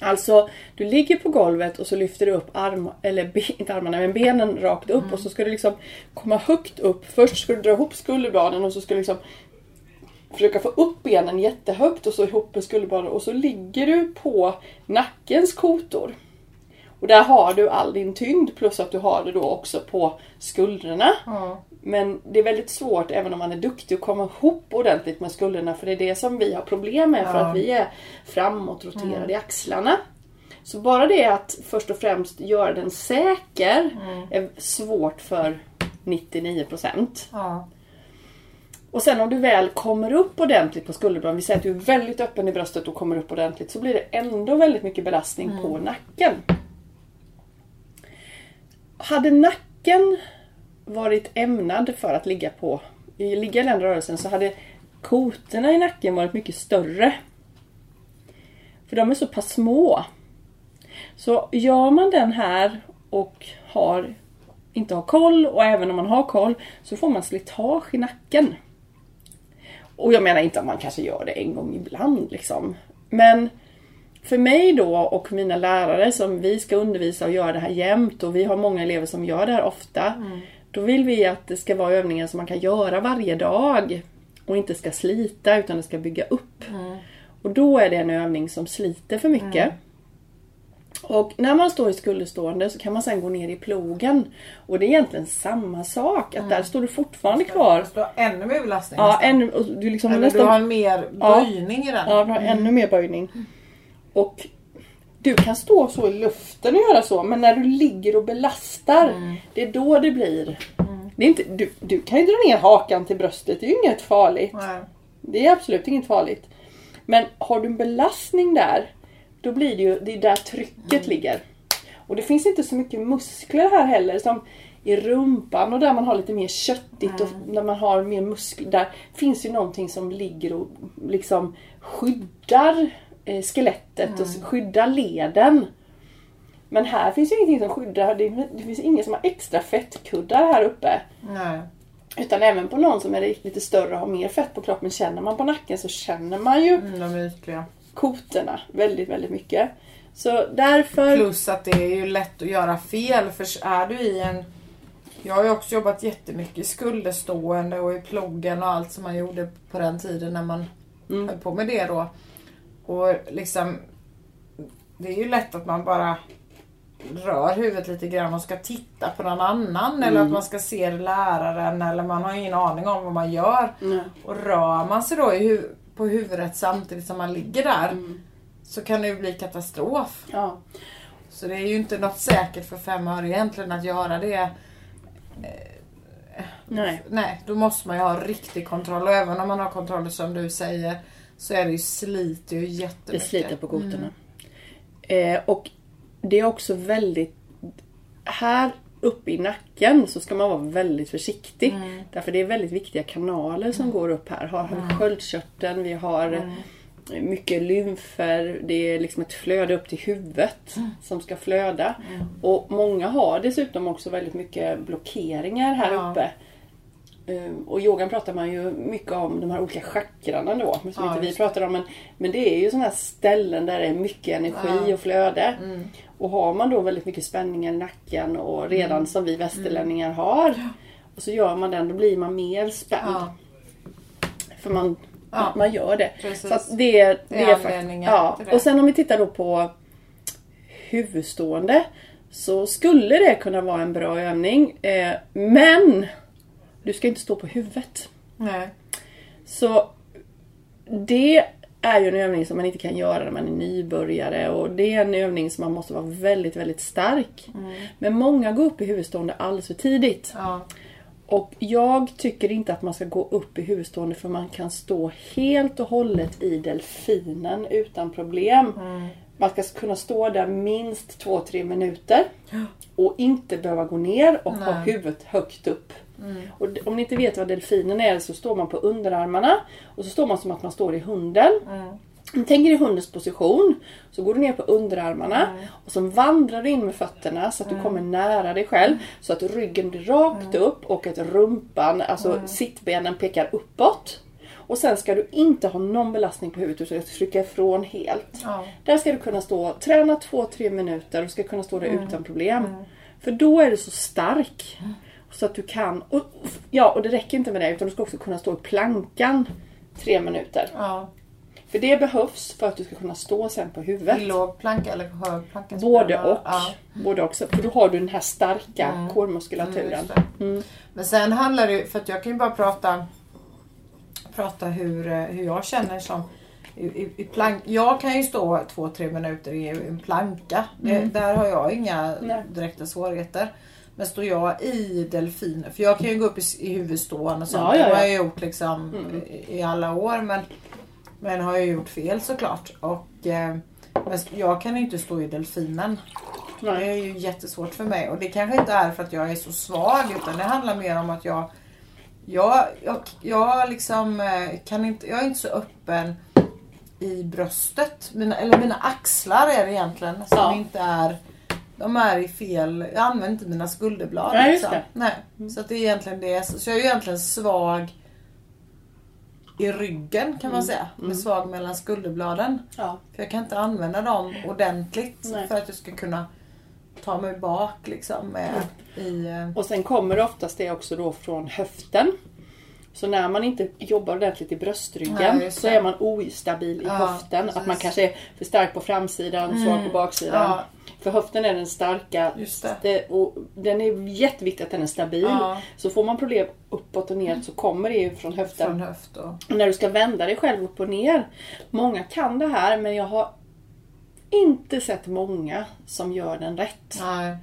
Alltså, du ligger på golvet och så lyfter du upp arm, eller ben, inte armarna, men benen rakt upp och så ska du liksom komma högt upp. Först ska du dra ihop skulderbladen och så ska du liksom försöka få upp benen jättehögt och så ihop med skulderbladen och så ligger du på nackens kotor. Och där har du all din tyngd plus att du har det då också på skuldrorna. Ja. Men det är väldigt svårt även om man är duktig att komma ihop ordentligt med skulderna för det är det som vi har problem med för att vi är framåtroterade i axlarna. Så bara det att först och främst göra den säker är svårt för 99%. Ja. Och sen om du väl kommer upp ordentligt på skulderbladen, vi säger att du är väldigt öppen i bröstet och kommer upp ordentligt, så blir det ändå väldigt mycket belastning på nacken. Hade nacken varit ämnad för att ligga på, i- ligga i den rörelsen så hade kotorna i nacken varit mycket större. För de är så pass små. Så gör man den här och har, inte har koll och även om man har koll så får man slitage i nacken. Och jag menar inte att man kanske gör det en gång ibland liksom. Men för mig då och mina lärare som vi ska undervisa och göra det här jämt och vi har många elever som gör det här ofta. Då vill vi att det ska vara övningar som man kan göra varje dag. Och inte ska slita utan det ska bygga upp. Och då är det en övning som sliter för mycket. Och när man står i skulderstående så kan man sen gå ner i plogen. Och det är egentligen samma sak. Att där står du fortfarande kvar. Du har ännu mer belastning. Ja, nästan. ännu, och du liksom Eller nästan... du har mer Ja. böjning i den. Ja, du har ännu mer böjning. Och du kan stå så i luften och göra så, men när du ligger och belastar, det är då det blir... Det är inte, du, du kan ju dra ner hakan till bröstet, det är ju inget farligt. Nej. Det är absolut inget farligt. Men har du en belastning där, då blir det ju det är där trycket ligger. Och det finns inte så mycket muskler här heller som i rumpan och där man har lite mer köttigt och när man har mer muskler. Där finns ju någonting som ligger och liksom skyddar eh, skelettet och skyddar leden. Men här finns ju ingenting som skyddar. Det, det finns ingen som har extra fettkuddar här uppe. Nej. Utan även på någon som är lite större och har mer fett på kroppen, känner man på nacken så känner man ju Mm, de är ytliga. kotorna väldigt, väldigt mycket. Så därför... Plus att det är ju lätt att göra fel. För är du i en... Jag har ju också jobbat jättemycket i skulderstående och i plogen och allt som man gjorde på den tiden när man Mm. höll på med det då. Och liksom... Det är ju lätt att man bara rör huvudet lite grann och ska titta på någon annan. Eller att man ska se läraren eller man har ingen aning om vad man gör. Nej. Och rör man sig då i hu- på huvudet samtidigt som man ligger där Mm. så kan det ju bli katastrof. Ja. Så det är ju inte något säkert för fem öre egentligen att göra det. Nej. Nej, då måste man ju ha riktig kontroll. Och även om man har kontroll som du säger så är det ju sliter ju Det jättemycket. sliter på kotorna. Eh, och det är också väldigt... Här uppe i nacken så ska man vara väldigt försiktig. Därför det är väldigt viktiga kanaler som går upp här. Har har sköldkörteln, vi har mycket lymfer, det är liksom ett flöde upp till huvudet som ska flöda. Och många har dessutom också väldigt mycket blockeringar här Ja. uppe. Um, Och yogan pratar man ju mycket om de här olika chakrarna då, som Ja, inte vi pratar om. Men, men det är ju sådana här ställen där det är mycket energi Ja. och flöde. Mm. Och har man då väldigt mycket spänningar i nacken och redan Mm. som vi västerlänningar har. Och så gör man den, då blir man mer spänd. Ja, För man, man gör det. Precis. Så det, det, Det är är fakt- anledningen ja. det. Och sen om vi tittar då på huvudstående. Så skulle det kunna vara en bra övning. Eh, men du ska inte stå på huvudet. nej. Så det är ju en övning som man inte kan göra när man är nybörjare och det är en övning som man måste vara väldigt, väldigt stark. Men många går upp i huvudstående alldeles för tidigt. Ja, Och jag tycker inte att man ska gå upp i huvudstående för man kan stå helt och hållet i delfinen utan problem. Man ska kunna stå där minst 2-3 minuter och inte behöva gå ner och ha Nej. huvudet högt upp. Och d- om ni inte vet vad delfinen är så står man på underarmarna och så står man som att man står i hunden. Tänk er i hundens position. Så går du ner på underarmarna och så vandrar du in med fötterna så att du kommer nära dig själv. Så att ryggen blir rakt upp och att rumpan, alltså sittbenen pekar uppåt. Och sen ska du inte ha någon belastning på huvudet utan trycka ifrån helt. Ja. Där ska du kunna stå, träna 2-3 minuter och ska kunna stå där utan problem. För då är du så stark. Så att du kan, och, ja och det räcker inte med det utan du ska också kunna stå i plankan 3 minuter. ja. För det behövs för att du ska kunna stå sen på huvudet. Låg planka eller hög planka? Både och. Ja. Både också. För då har du den här starka Mm, core-muskulaturen. just det. Men sen handlar det för att jag kan ju bara prata, prata hur, eh, hur jag känner som i, i, i plank. Jag kan ju stå två, tre minuter i en planka. Det, där har jag inga Mm. Nej. direkta svårigheter. Men står jag i delfiner, för jag kan ju gå upp i, i huvudstående och sånt. Ja, ja, Det har ja. jag gjort liksom i, i alla år. Men, men har jag gjort fel såklart. Och, eh, men jag kan inte stå i delfinen. Det Nej. är ju jättesvårt för mig och det kanske inte är för att jag är så svag utan det handlar mer om att jag jag, jag, jag liksom eh, kan inte, jag är inte så öppen i bröstet. Mina, eller mina axlar är det egentligen som Ja. inte är de är i fel, jag använder inte mina skulderblad. Nej, just liksom. det. Mm. Nej. Så det är egentligen det. Så jag är ju egentligen svag i ryggen kan man Mm. säga. Med svag mellan skulderbladen. Ja. För jag kan inte använda dem ordentligt Nej. för att jag ska kunna ta mig bak liksom med i... eh, Och sen kommer det oftast det också då från höften. Så när man inte jobbar ordentligt i bröstryggen just så är man ostabil i Ja, höften. Att man precis. kanske är för stark på framsidan, svag på baksidan. Ja. För höften är den starka. Och den är jätteviktigt att den är stabil. Ja. Så får man problem uppåt och ner så kommer det från höften. Från höft och... Och när du ska vända dig själv upp och ner. Många kan det här men jag har inte sett många som gör den rätt. Nej.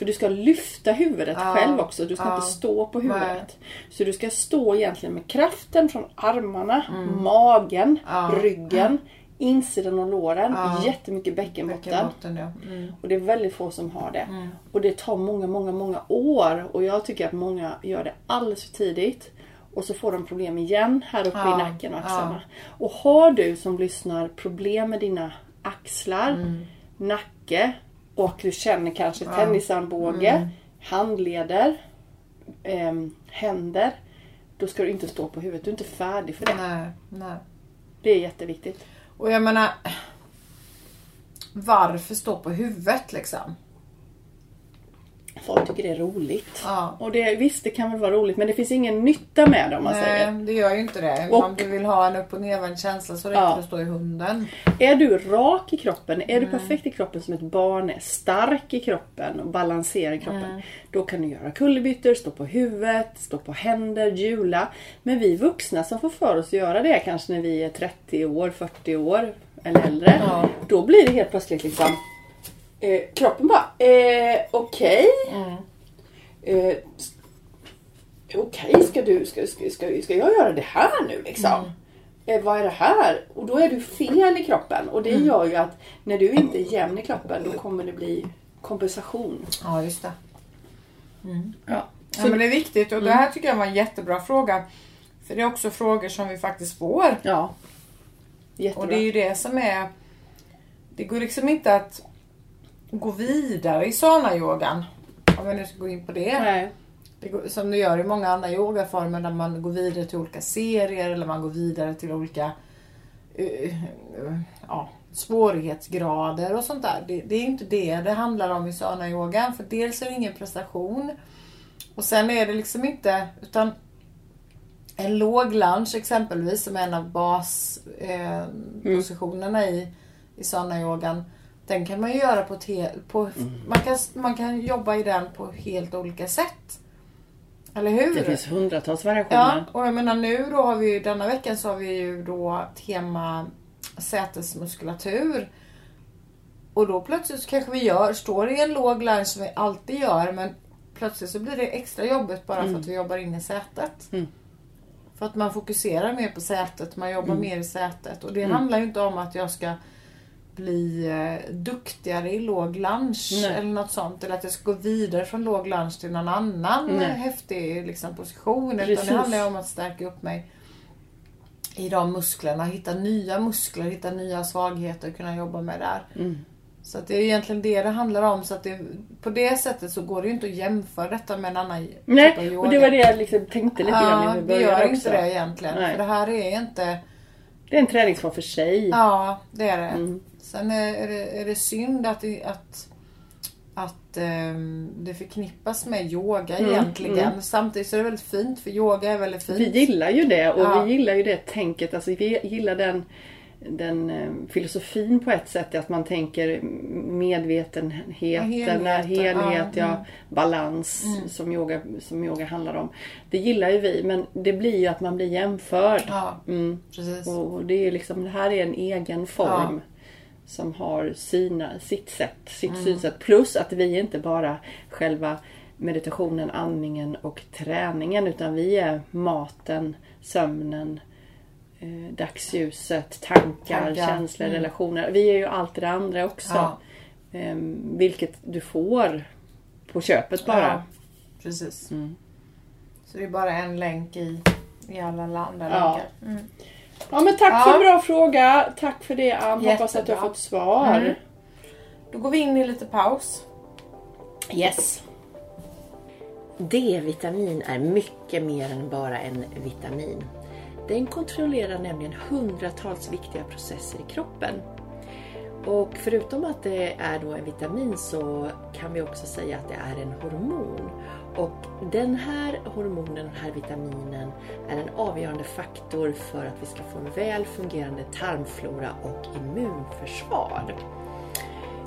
För du ska lyfta huvudet Ja, själv också. Du ska ja. inte stå på huvudet. Nej. Så du ska stå egentligen med kraften från armarna, magen, Mm. Ja. ryggen, insidan av låren, Ja. jättemycket bäckenbotten. Bäckenbotten ja. Mm. Och det är väldigt få som har det. Och det tar många, många, många år. Och jag tycker att många gör det alldeles för tidigt. Och så får de problem igen här uppe i nacken och axlarna. Och har du som lyssnar problem med dina axlar, Mm. nacke och du känner kanske tennisarmbåge, Mm. handleder, ehm, händer. Då ska du inte stå på huvudet. Du är inte färdig för det. Nej, nej. Det är jätteviktigt. Och jag menar... Varför stå på huvudet liksom? Folk tycker det är roligt. Ja. Och det, visst, det kan väl vara roligt men det finns ingen nytta med det om man säger. Nej, det gör ju inte det. Och- Om du vill ha en upp och nervänd känsla så räcker Ja. det att stå i hunden. Är du rak i kroppen, är du perfekt i kroppen som ett barn är, stark i kroppen och balanserad i kroppen. Då kan du göra kullerbyttor, stå på huvudet, stå på händer, hjula. Men vi vuxna som får för oss att göra det kanske när vi är 30 år, 40 år. eller äldre. Ja. Då blir det helt plötsligt liksom eh, kroppen bara, eh, okej. Mm. Eh, okej, ska, du, ska, ska, ska, ska jag göra det här nu liksom? Mm. Eh, vad är det här? Och då är du fel i kroppen. Och Mm. det gör ju att när du inte är jämn i kroppen då kommer det bli kompensation. Ja, just det. Ja. Ja, men det är viktigt och det här tycker jag var en jättebra fråga. För det är också frågor som vi faktiskt får. ja. Jättebra. Och det är ju det som är... Det går liksom inte att gå vidare i sana-yogan. Om vi nu ska gå in på det. Nej. det går, som du gör i många andra yogaformer där man går vidare till olika serier eller man går vidare till olika eh, eh, ja, svårighetsgrader och sånt där. Det, det är inte det det handlar om i sana-yogan. För dels är det ingen prestation. Och sen är det liksom inte... utan en låg lunch exempelvis som är en av baspositionerna eh, positionerna i, i sana-yogan. Den kan man ju göra på helt... På, man, kan, man kan jobba i den på helt olika sätt. Eller hur? Det finns hundratals Ja, variationer. och jag menar nu då har vi ju, denna veckan så har vi ju då tema sätesmuskulatur. Och då plötsligt så kanske vi gör, står i en låg line som vi alltid gör men plötsligt så blir det extra jobbigt bara för att vi jobbar in i sätet. Mm. För att man fokuserar mer på sätet, man jobbar mer i sätet. Och det handlar ju inte om att jag ska bli eh, duktigare i låg lunch Nej. eller något sånt. Eller att jag ska gå vidare från låg lunch till någon annan Nej. häftig liksom, position. Utan Precis. det handlar om att stärka upp mig i de musklerna. Hitta nya muskler, hitta nya svagheter och kunna jobba med där. Mm. Så att det är egentligen det det handlar om. Så att det, på det sättet så går det ju inte att jämföra detta med en annan typ av Nej, yoga. och det var det jag liksom tänkte lite grann Ja, när vi det gör inte också. det egentligen. Nej. För det här är inte... Det är en träningsform för sig. Ja, det är det. Mm. Sen är det, är det synd att, att, att ehm, det förknippas med yoga Mm, egentligen. mm. Samtidigt så är det väldigt fint för yoga är väldigt fint. Vi gillar ju det och Ja. vi gillar ju det tänket. Alltså vi gillar den, den eh, filosofin på ett sätt. Att man tänker medvetenheten, Ja, helhet, helhet ja, ja, mm. balans Mm. som, yoga, som yoga handlar om. Det gillar ju vi men det blir ju att man blir jämförd. Ja, Mm. Och det, är liksom, det här är en egen form. Som har sina, sitt sätt, sitt Mm. synsätt. Plus att vi är inte bara själva meditationen, andningen och träningen. Utan vi är maten, sömnen, eh, dagsljuset, tankar, Tankar. känslor, Mm. relationer. Vi är ju allt det andra också. Ja. Eh, vilket du får på köpet bara. Ja, precis. Mm. Så det är bara en länk i, i alla andra Ja. länkar. Ja men tack Ja. för en bra fråga. Tack för det Ann. Hoppas att du har Jättebra. fått svar. Mm. Då går vi in i lite paus. Yes. D-vitamin är mycket mer än bara en vitamin. Den kontrollerar nämligen hundratals viktiga processer i kroppen. Och förutom att det är då en vitamin så kan vi också säga att det är en hormon. Och den här hormonen, den här vitaminen, är en avgörande faktor för att vi ska få en väl fungerande tarmflora och immunförsvar.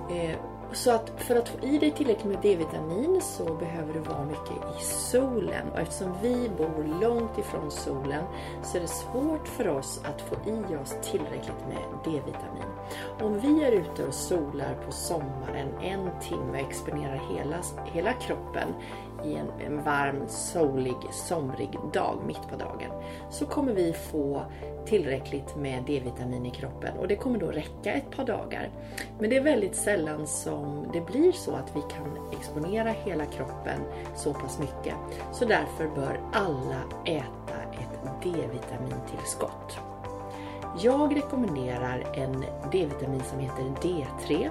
Eh, så att för att få i dig tillräckligt med D-vitamin så behöver du vara mycket i solen. Och eftersom vi bor långt ifrån solen så är det svårt för oss att få i oss tillräckligt med D-vitamin. Om vi är ute och solar på sommaren en timme och exponerar hela, hela kroppen i en, en varm, solig, somrig dag mitt på dagen så kommer vi få tillräckligt med D-vitamin i kroppen och det kommer då räcka ett par dagar. Men det är väldigt sällan som det blir så att vi kan exponera hela kroppen så pass mycket. Så därför bör alla äta ett D-vitamintillskott. Jag rekommenderar en D-vitamin som heter D3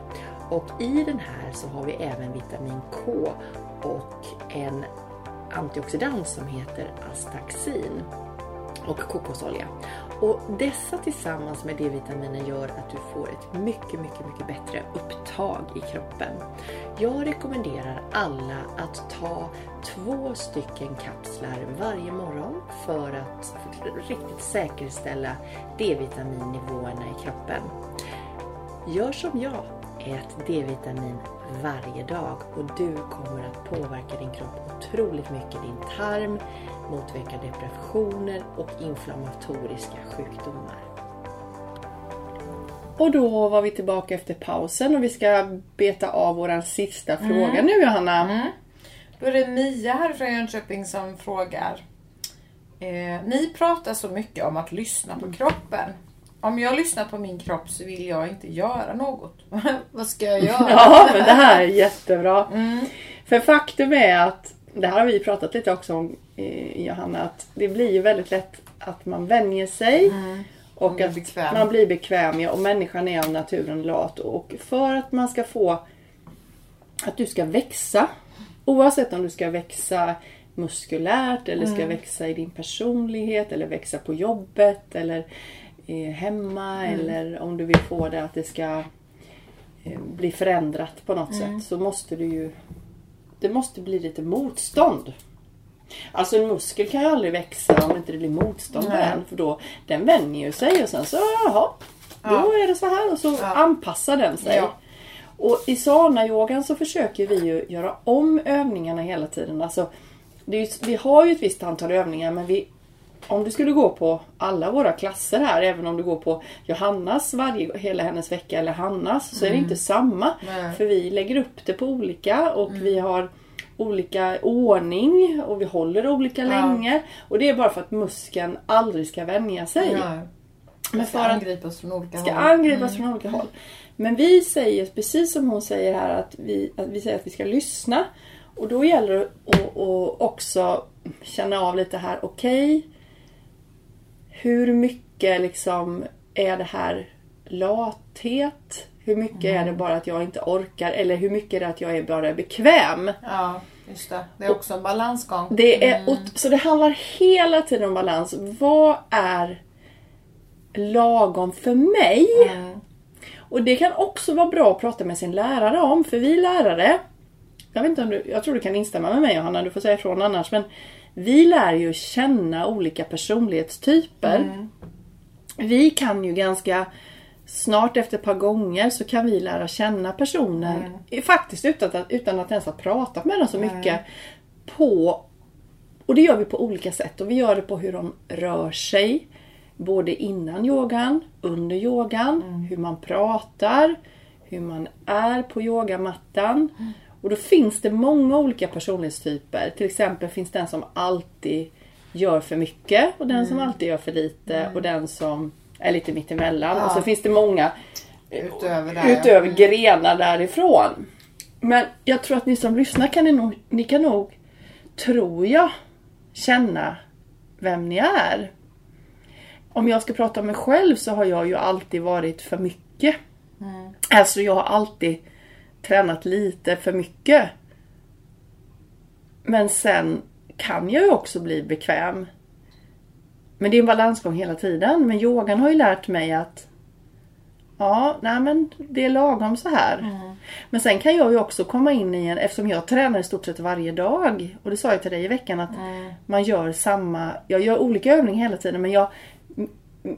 och i den här så har vi även vitamin K och en antioxidant som heter astaxin och kokosolja. Och dessa tillsammans med D-vitaminen gör att du får ett mycket, mycket, mycket bättre upptag i kroppen. Jag rekommenderar alla att ta två stycken kapslar varje morgon för att riktigt säkerställa D-vitaminnivåerna i kroppen. Gör som jag, ät D-vitamin varje dag och du kommer att påverka din kropp otroligt mycket. Din tarm, motverka depressioner och inflammatoriska sjukdomar. Och då var vi tillbaka efter pausen och vi ska beta av våran sista fråga nu Johanna. Då är det Mia här från Jönköping som frågar. Eh, ni pratar så mycket om att lyssna på kroppen. Om jag lyssnar på min kropp så vill jag inte göra något. Vad ska jag göra? Ja, men det här är jättebra. Mm. För faktum är att, det här har vi pratat lite också om eh, Johanna, att det blir ju väldigt lätt att man vänjer sig. Och Man att bekväm. man blir bekväm ja, och människan är av naturen lat. Och för att man ska få att du ska växa, oavsett om du ska växa muskulärt eller ska växa i din personlighet eller växa på jobbet eller hemma eller om du vill få det att det ska eh, bli förändrat på något sätt så måste du ju det måste bli lite motstånd. Alltså en muskel kan ju aldrig växa om inte det blir motstånd på den. För då, den vänjer ju sig och sen så, jaha. Då Ja. är det så här och så Ja. anpassar den sig. Ja. Och i sana-yogan så försöker vi ju göra om övningarna hela tiden. Alltså, ju, vi har ju ett visst antal övningar men vi, om du skulle gå på alla våra klasser här, även om du går på Johannas varje, hela hennes vecka eller Hannas, så är det inte samma. Nej. För vi lägger upp det på olika och vi har olika ordning och vi håller olika Ja. länge. Och det är bara för att muskeln aldrig ska vänja sig. Ja. Men ska för att angripas från olika ska håll. angripas från olika håll. Men vi säger, precis som hon säger här, att vi, att vi säger att vi ska lyssna. Och då gäller det att, att också känna av lite här, okej. Hur mycket liksom är det här lathet? Hur mycket är det bara att jag inte orkar? Eller hur mycket är det att jag är bara bekväm? Ja, just det. Det är också en balansgång. Det är, ot- Så det handlar hela tiden om balans. Vad är lagom för mig? Mm. Och det kan också vara bra att prata med sin lärare om. För vi lärare, jag, vet inte om du, jag tror du kan instämma med mig Johanna, du får säga ifrån annars. Men vi lär ju känna olika personlighetstyper. Vi kan ju ganska snart efter ett par gånger så kan vi lära känna personen. Faktiskt utan att, utan att ens ha pratat med dem så mycket. På och det gör vi på olika sätt. Och vi gör det på hur de rör sig. Både innan yogan, under yogan, hur man pratar, hur man är på yogamattan. Och då finns det många olika personlighetstyper. Till exempel finns den som alltid gör för mycket och den som alltid gör för lite och den som är lite mittemellan. Ja. Och så finns det många Utöver det. ja. utöver grenar därifrån. Men jag tror att ni som lyssnar kan ni nog, ni kan nog, tror jag, känna vem ni är. Om jag ska prata om mig själv så har jag ju alltid varit för mycket. Alltså jag har alltid tränat lite för mycket. Men sen kan jag ju också bli bekväm. Men det är en balansgång hela tiden. Men yogan har ju lärt mig att Ja, nej men det är lagom så här. Men sen kan jag ju också komma in i en, eftersom jag tränar i stort sett varje dag. Och det sa jag till dig i veckan att man gör samma, jag gör olika övningar hela tiden men jag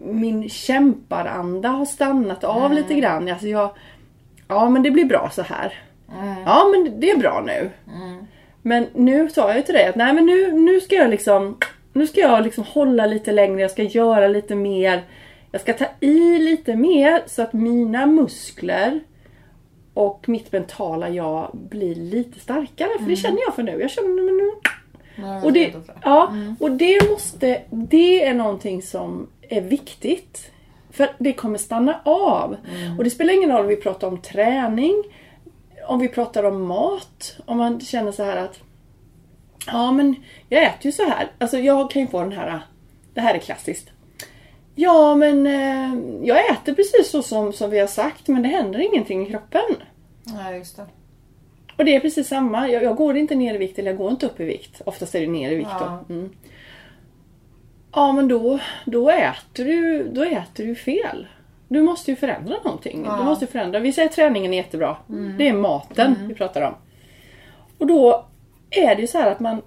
min kämparanda har stannat av lite grann. Alltså jag, ja men det blir bra så här. Ja men det är bra nu. Men nu sa jag ju till dig att nej men nu, nu ska jag liksom Nu ska jag liksom hålla lite längre, jag ska göra lite mer. Jag ska ta i lite mer så att mina muskler och mitt mentala jag blir lite starkare. För det känner jag för nu. Jag känner men nu. Ja, Och det, ja, och det måste, det är någonting som är viktigt. För det kommer stanna av. Och det spelar ingen roll om vi pratar om träning, om vi pratar om mat, om man känner så här att Ja men jag äter ju så här. Alltså jag kan ju få den här, det här är klassiskt. Ja men eh, jag äter precis så som, som vi har sagt men det händer ingenting i kroppen. Nej, just det. Och det är precis samma. Jag, jag går inte ner i vikt eller jag går inte upp i vikt. Oftast är det ner i vikt Ja. då. Mm. Ja men då, då, äter du, då äter du fel. Du måste ju förändra någonting. Ja. Du måste förändra. Vi säger träningen är jättebra. Det är maten vi pratar om. Och då är det ju så här att man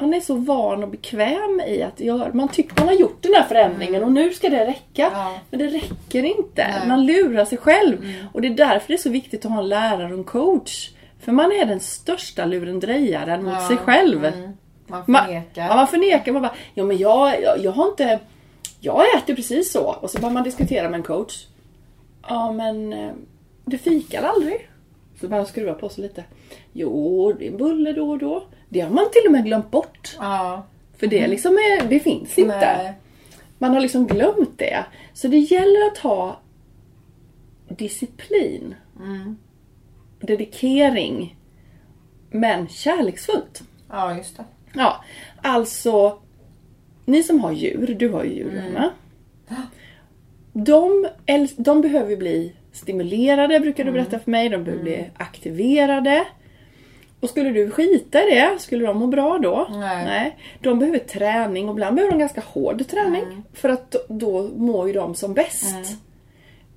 man är så van och bekväm i att göra, man tycker man har gjort den här förändringen och nu ska det räcka. Ja. Men det räcker inte. Nej. Man lurar sig själv. Och det är därför det är så viktigt att ha en lärare och en coach. För man är den största lurendrejaren mot Ja. sig själv. Mm. Man Man, förnekar. ja, man förnekar. Man bara, ja men jag, jag, jag har inte... Jag äter precis så. Och så börjar man diskutera med en coach. Ja men eh, du fikar aldrig? Så man skruvar på sig lite. Jo, det är buller då och då. Det har man till och med glömt bort. Ja. För det liksom är, det finns inte. Nej. Man har liksom glömt det. Så det gäller att ha disciplin. Dedikering. Men kärleksfullt. Ja, just det. Ja, alltså ni som har djur, du har ju djur Anna. De, de behöver bli stimulerade brukar du berätta för mig. De behöver bli aktiverade. Och skulle du skita i det, skulle de må bra då? Nej. De behöver träning och ibland behöver de ganska hård träning. För att då mår ju de som bäst.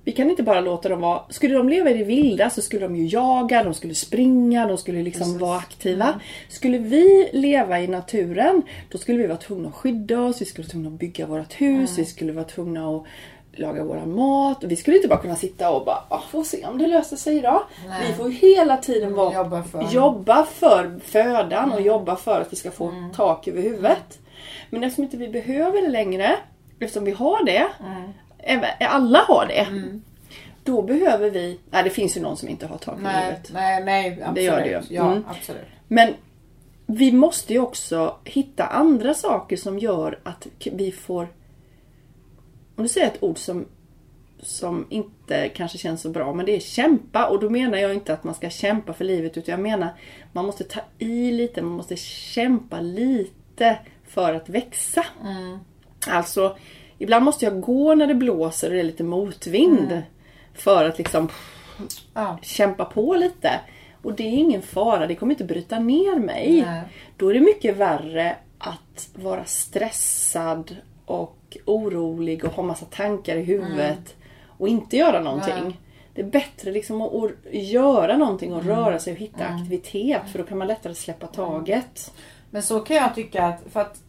Vi kan inte bara låta dem vara... Skulle de leva i det vilda så skulle de ju jaga, de skulle springa, de skulle liksom vara aktiva. Skulle vi leva i naturen, då skulle vi vara tvungna att skydda oss, vi skulle vara tvungna att bygga vårt hus, vi skulle vara tvungna att laga vår mat. Vi skulle inte bara kunna sitta och bara, ah, får se om det löser sig idag. Nej. Vi får hela tiden vara, Jobba för. jobba för födan och jobba för att vi ska få tak över huvudet. Men eftersom inte vi behöver det längre, eftersom vi har det, även- alla har det. Då behöver vi, nej det finns ju någon som inte har tak över Nej, huvudet. nej, nej, absolut. Det gör det ju. Ja, Mm. absolut. Men vi måste ju också hitta andra saker som gör att vi får... Om du säger ett ord som, som inte kanske känns så bra, men det är kämpa. Och då menar jag inte att man ska kämpa för livet, utan jag menar man måste ta i lite, man måste kämpa lite för att växa. Alltså, ibland måste jag gå när det blåser och det är lite motvind. För att liksom Ja. kämpa på lite. Och det är ingen fara, det kommer inte bryta ner mig. Nej. Då är det mycket värre att vara stressad och orolig och ha massa tankar i huvudet och inte göra någonting. Nej. Det är bättre liksom att, göra någonting och röra sig och hitta aktivitet för då kan man lättare släppa taget. Men så kan jag tycka att, för att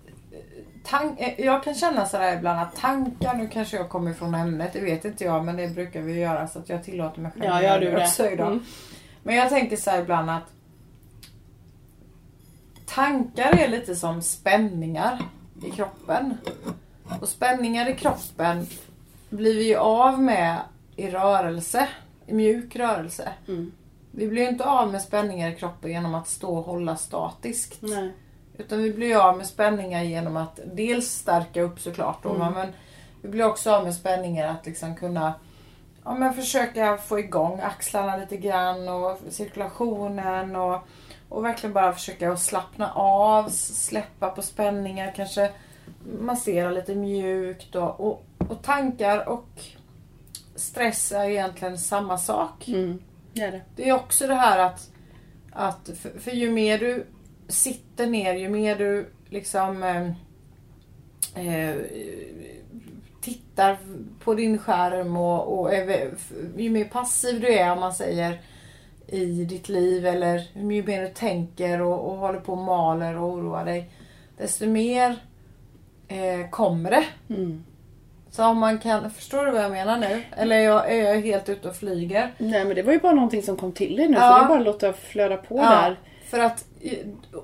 tank, eh, jag kan känna sådär ibland att tankar, nu kanske jag kommer från ämnet, det vet inte jag men det brukar vi göra så att jag tillåter mig själv Ja, gör du det. också idag. Mm. Men jag tänker så här ibland att tankar är lite som spänningar i kroppen. Och spänningar i kroppen blir vi ju av med i rörelse, i mjuk rörelse. Mm. Vi blir ju inte av med spänningar i kroppen genom att stå och hålla statiskt. Nej. Utan vi blir av med spänningar genom att dels stärka upp såklart då, Mm. men vi blir också av med spänningar att liksom kunna ja, men försöka få igång axlarna lite grann och cirkulationen och, och verkligen bara försöka att slappna av, släppa på spänningar, kanske massera lite mjukt och, och, och tankar och stress är egentligen samma sak. Mm. Det är det. Det är också det här att, att för, för ju mer du sitter ner, ju mer du liksom eh, eh, tittar på din skärm och, och är, ju mer passiv du är om man säger i ditt liv eller ju mer du tänker och, och håller på och maler och oroar dig desto mer eh, kommer det. Mm. Så om man kan, förstår du vad jag menar nu? Eller är jag, är jag helt ute och flyger? Nej men det var ju bara någonting som kom till dig nu Ja. så det är bara att låta flöda på där. För att,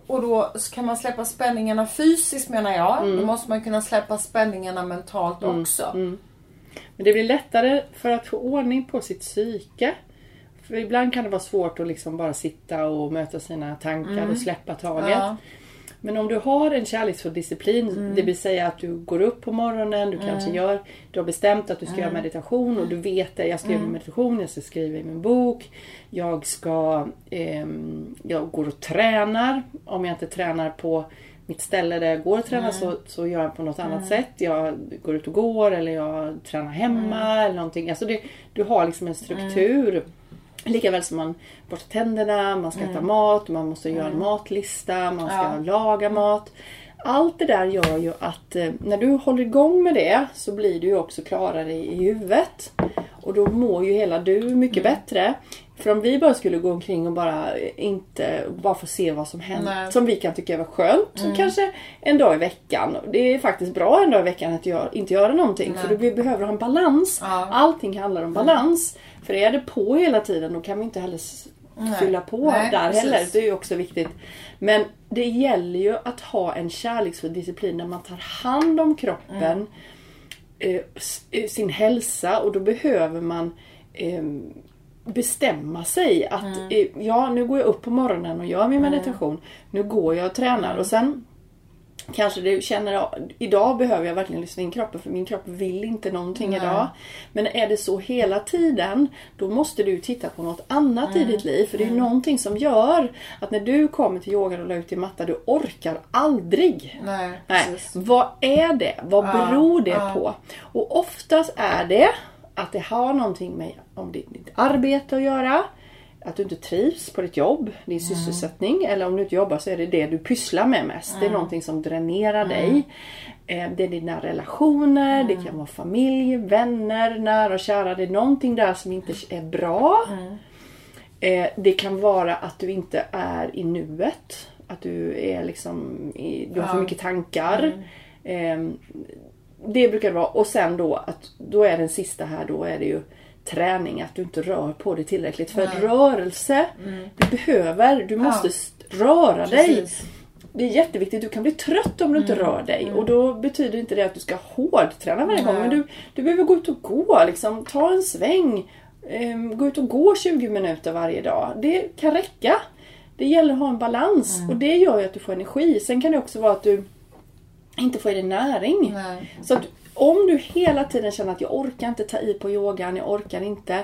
och då kan man släppa spänningarna fysiskt menar jag. Mm. Då måste man kunna släppa spänningarna mentalt också. Men det blir lättare för att få ordning på sitt psyke. För ibland kan det vara svårt att liksom bara sitta och möta sina tankar och släppa taget. Ja. Men om du har en kärleksfull disciplin, det vill säga att du går upp på morgonen, du kanske gör, du har bestämt att du ska göra meditation och du vet det, jag ska göra meditation, jag ska skriva i min bok, jag ska, ehm, jag går och tränar, om jag inte tränar på mitt ställe där jag går och tränar så, så gör jag på något annat sätt. Jag går ut och går eller jag tränar hemma eller någonting. Alltså det, du har liksom en struktur. Likaväl som man borstar tänderna, man ska äta mat, man måste göra en matlista, man ska Ja. laga mat. Allt det där gör ju att eh, när du håller igång med det så blir du ju också klarare i, huvudet. Och då mår ju hela du mycket bättre. För om vi bara skulle gå omkring och bara eh, inte bara få se vad som händer. Nej. Som vi kan tycka var skönt. Kanske en dag i veckan. Det är faktiskt bra en dag i veckan att gör, inte göra någonting. För då vi behöver ha en balans. Ja. Allting handlar om balans. För är det på hela tiden då kan vi inte heller Nej. fylla på Nej, där precis. heller. Det är ju också viktigt. Men det gäller ju att ha en kärleksfull disciplin där man tar hand om kroppen, Mm. eh, eh, sin hälsa och då behöver man ehm, bestämma sig att eh, ja, nu går jag upp på morgonen och gör min meditation. Nu går jag och tränar och sen Kanske du känner idag behöver jag verkligen lyssna in kroppen för min kropp vill inte någonting Nej. idag. Men är det så hela tiden då måste du titta på något annat i ditt liv. För det är någonting som gör att när du kommer till yogan och la ut din matta, du orkar aldrig. Nej, Nej. Vad är det? Vad Ja, beror det ja. på? Och oftast är det att det har någonting med om ditt, ditt arbete att göra. Att du inte trivs på ditt jobb, din sysselsättning. Eller om du inte jobbar så är det det du pysslar med mest. Det är någonting som dränerar dig. Eh, Det är dina relationer, det kan vara familj, vänner, nära och kära. Det är någonting där som inte är bra. Eh, Det kan vara att du inte är i nuet. Att du är liksom i, du har för mycket tankar. Det brukar det vara. Och sen då att då är den sista här då är det ju träning. Att du inte rör på dig tillräckligt. För rörelse, du behöver, du måste st- röra dig. Precis. Det är jätteviktigt. Du kan bli trött om du inte rör dig. Och då betyder inte det att du ska hårdträna varje gång. Men du, du behöver gå ut och gå. Liksom, ta en sväng. Ehm, gå ut och gå 20 minuter varje dag. Det kan räcka. Det gäller att ha en balans. Och det gör ju att du får energi. Sen kan det också vara att du inte får i dig näring. Nej. Så att om du hela tiden känner att jag orkar inte ta i på yogan, jag orkar inte.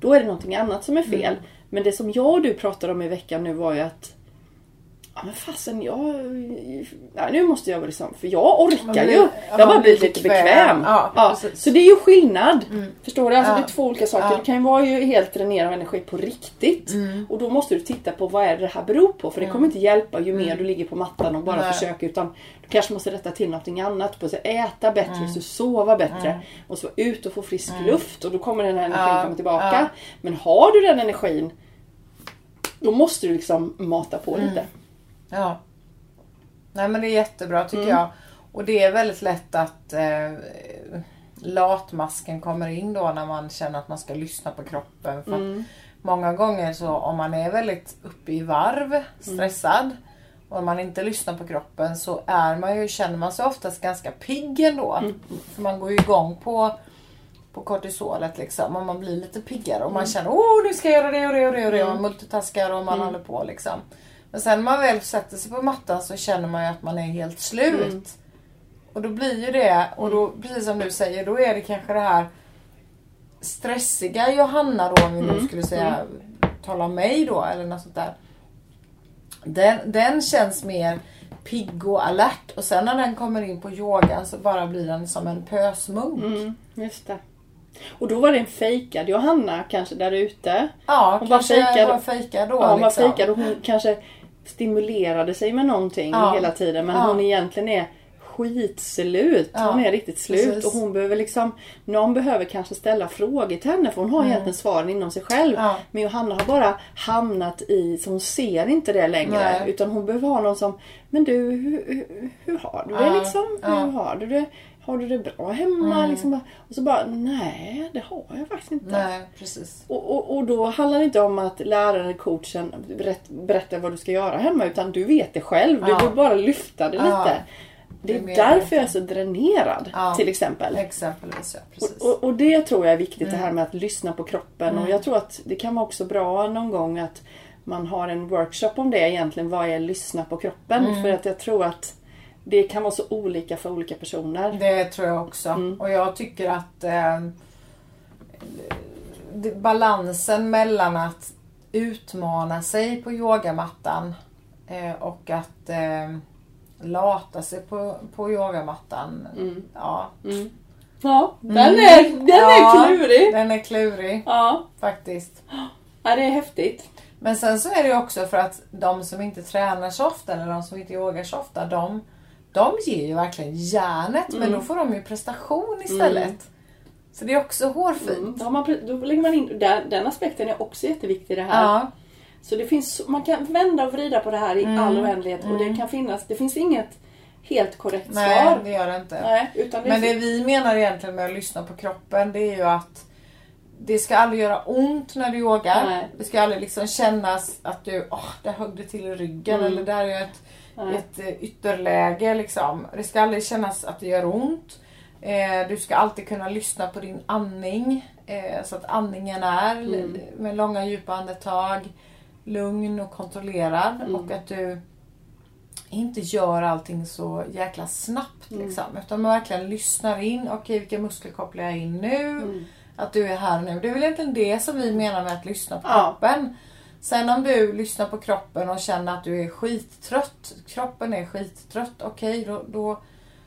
Då är det någonting annat som är fel. Men det som jag och du pratade om i veckan nu var ju att Ja men fasen jag... Nej, nu måste jag liksom... För jag orkar blir- ju. ja, Jag har bara blivit lite bekväm. bekväm. Ja, precis. så det är ju skillnad. Förstår du? Alltså Ja. det är två olika saker. Ja. Du kan ju vara ju helt dränerad av energi på riktigt. Och då måste du titta på vad är det här beror på. För det kommer inte hjälpa ju mer du ligger på mattan och bara Nej. försöker. Utan du kanske måste rätta till någonting annat. På sig. Äta bättre, så sova bättre. Och så vara ut och få frisk luft. Och då kommer den här energin Ja. komma tillbaka. Ja. Men har du den energin. Då måste du liksom mata på lite. Ja. Nej men det är jättebra tycker Mm. jag. Och det är väldigt lätt att eh, latmasken kommer in då när man känner att man ska lyssna på kroppen. För Mm. Många gånger så om man är väldigt uppe i varv, stressad och man inte lyssnar på kroppen så är man ju, känner man sig oftast ganska pigg ändå. Mm. För man går ju igång på på kortisolet liksom och man blir lite piggare och man Mm. känner åh nu ska jag göra det och det och det och det och man multitaskar och man Mm. håller på liksom. Men sen när man väl sätter sig på mattan så känner man ju att man är helt slut. Mm. Och då blir ju det, och då precis som du säger, då är det kanske det här stressiga Johanna då om vi Mm. nu skulle säga, tala om mig då eller något sånt där. Den, den känns mer pigg och alert och sen när den kommer in på yogan så bara blir den som en pösmunk. Mm, just det. Och då var det en fejkad Johanna kanske där ute. Ja, Hon kanske fejkar- var fejka då. Ja, hon var liksom. fejkad och hon kanske stimulerade sig med någonting Ja. hela tiden. Men Ja. hon egentligen är skitslut. Ja, Hon är riktigt slut. precis. Och hon behöver liksom, någon behöver kanske ställa frågor till henne för hon har egentligen svaren inom sig själv. Mm. Ja. Men Johanna har bara hamnat i, så hon ser inte det längre. Nej. Utan hon behöver ha någon som, men du hur, hur, hur har du det Ja, liksom? Hur har du det? Har du det bra hemma? Mm. Liksom, och så bara, nej det har jag faktiskt inte. Nej, precis. Och, och, och då handlar det inte om att läraren, coachen berätt, berättar vad du ska göra hemma utan du vet det själv. Du Ja. vill bara lyfta det Ja. lite. Det Det är är mer därför jag är så dränerad Ja. till exempel. Exempelvis ja, precis. Och, och, och det tror jag är viktigt Mm. det här med att lyssna på kroppen. Och jag tror att det kan vara också bra någon gång att man har en workshop om det egentligen. Vad är lyssna på kroppen? Mm. För att jag tror att det kan vara så olika för olika personer. Det tror jag också. Mm. Och jag tycker att eh, balansen mellan att utmana sig på yogamattan eh, och att eh, lata sig på, på yogamattan. Ja, Mm. Ja, den är, den Ja. är klurig. den är klurig Ja. faktiskt. ja, det är häftigt. Men sen så är det ju också för att de som inte tränar så ofta eller de som inte yogar så ofta, de, de ger ju verkligen järnet men då får de ju prestation istället. Så det är också hårfint. Mm. Då, man, då lägger man in, där, den aspekten är också jätteviktig i det här. Ja, Så det finns, man kan vända och vrida på det här i Mm. all oändlighet och det kan finnas, det finns inget helt korrekt nej svar. det gör det inte. Nej, utan det Men det vi menar egentligen med att lyssna på kroppen det är ju att det ska aldrig göra ont när du yogar. Nej. Det ska aldrig liksom kännas att du, åh, där högg det till i ryggen Mm. eller där är ett, Nej. ett eh, ytterläge liksom. Det ska aldrig kännas att det gör ont. Eh, du ska alltid kunna lyssna på din andning. Eh, så att andningen är Mm. med långa djupa andetag. Lugn och kontrollerad. Mm. Och att du inte gör allting så jäkla snabbt. Mm. Liksom, utan man verkligen lyssnar in. Okej, vilka muskler kopplar jag in nu? Mm. Att du är här nu. Det är väl egentligen det som vi menar med att lyssna på Ja. kroppen. Sen om du lyssnar på kroppen och känner att du är skittrött. Kroppen är skittrött. Okej, då, då,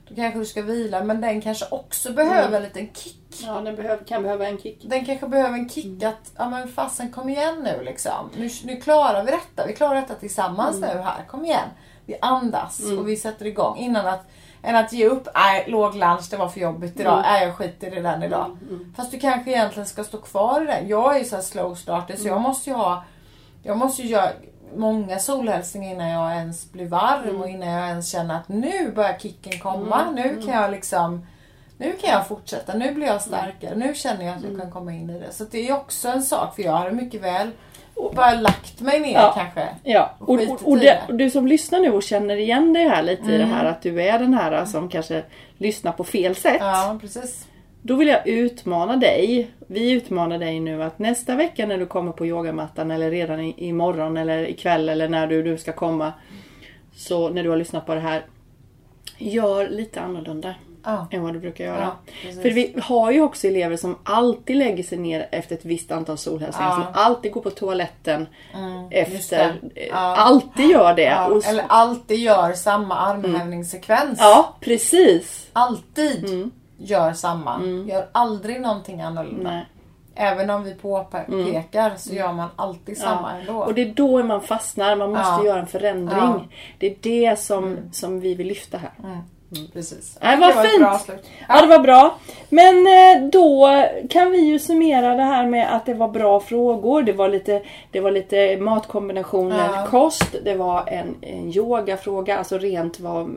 då kanske du ska vila. Men den kanske också behöver Mm. en liten kick. Ja, den behöver, kan behöva en kick. Den kanske behöver en kick att, ja men fasen kom igen nu liksom. Nu, nu klarar vi detta. Vi klarar detta tillsammans Mm. nu här. Kom igen. Vi andas och vi sätter igång. Innan att, än att ge upp. Nej, låg lunch, det var för jobbigt idag. Mm. Nej, jag skiter i den idag. Fast du kanske egentligen ska stå kvar i den. Jag är ju så här slow starter så Mm. jag måste ju ha jag måste ju göra många solhälsningar innan jag ens blir varm Mm. och innan jag ens känner att nu börjar kicken komma. Nu kan jag liksom nu kan jag fortsätta, nu blir jag starkare, nu känner jag att Mm. jag kan komma in i det. Så det är också en sak, för jag hade mycket väl bara lagt mig ner Ja. kanske. Ja, och, och, och, det. och du som lyssnar nu och känner igen dig här lite i det Mm. här att du är den här som kanske lyssnar på fel sätt. Ja, precis. Då vill jag utmana dig. Vi utmanar dig nu att nästa vecka när du kommer på yogamattan eller redan i, imorgon eller ikväll eller när du, du ska komma. Så när du har lyssnat på det här. Gör lite annorlunda Ja. än vad du brukar göra. Ja. För vi har ju också elever som alltid lägger sig ner efter ett visst antal solhälsningar. Ja. Som alltid går på toaletten just efter. eh. Alltid gör det. Och, eller alltid gör samma armhävningssekvens. ja, precis. Alltid gör samma. Gör aldrig någonting annorlunda. Nej. Även om vi påpekar så gör man alltid samma ändå. Och det är då man fastnar. Man måste Ja. göra en förändring. Ja. Det är det som, som vi vill lyfta här. Precis. Nej, Det vad var ett fint. bra avslut. Ja, det var bra. Men eh, då kan vi ju summera det här med att det var bra frågor. Det var lite, det var lite matkombinationer, Ja. kost. Det var en, en yogafråga, alltså rent var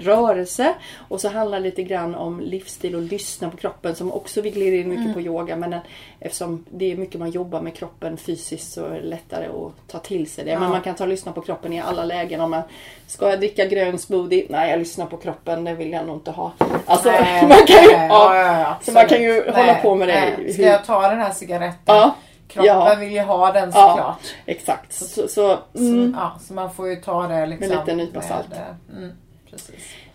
rörelse. Och så handlar det lite grann om livsstil och lyssna på kroppen som också vi glider in mycket Mm. på yoga. Men den, eftersom det är mycket man jobbar med kroppen fysiskt så är det lättare att ta till sig det. Men Ja. man kan ta och lyssna på kroppen i alla lägen. Om man ska jag dricka grön smoothie? Nej, jag lyssnar på kroppen. Det vill jag nog inte ha. Alltså, Nej, man kan ju, nej, ja, ja, ja, så man kan ju hålla på med det. nej. Ska jag ta den här cigaretten? Ja, Kroppen Ja. vill ju ha den Ja. såklart. exakt. Så, så, mm. Ja, så man får ju ta det liksom. Med lite nypa med, salt. eh, Mm, precis.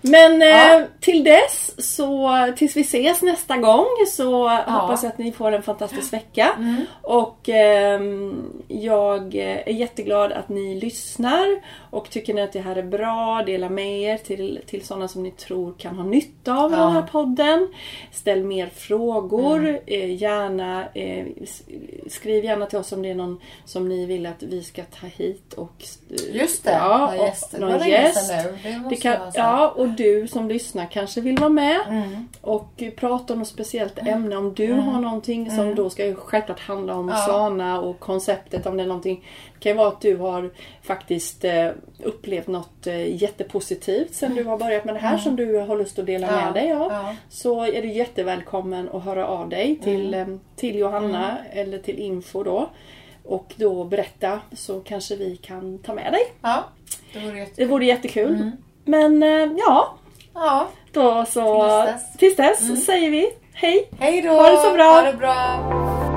Men Ja. eh, till dess, så tills vi ses nästa gång så hoppas jag att ni får en fantastisk vecka. Mm. Och ehm, jag är jätteglad att ni lyssnar. Och tycker ni att det här är bra, dela med er till, till sådana som ni tror kan ha nytta av Ja. den här podden. Ställ mer frågor. Mm. Eh, gärna, eh, skriv gärna till oss om det är någon som ni vill att vi ska ta hit. Och, eh, Just det, ja, någon och gäst. Det någon gäst. Det Det kan, ja, och du som lyssnar kanske vill vara med Mm. och prata om något speciellt ämne. Om du har någonting som då ska självklart handla om Mm. Ja. sana och konceptet. Om det är någonting. Det kan ju vara att du har faktiskt eh, upplevt något eh, jättepositivt sen du har börjat med det här som du har lust att dela Mm. Ja, med dig av. ja. Så är du jättevälkommen att höra av dig till, Mm. eh, till Johanna eller till info då. Och då berätta så kanske vi kan ta med dig. Ja, det vore jätte... Det vore jättekul. Mm. Men eh, ja, Ja, då så Tills dess. tills dess säger vi hej! hej då! Ha det så bra. Ha det bra!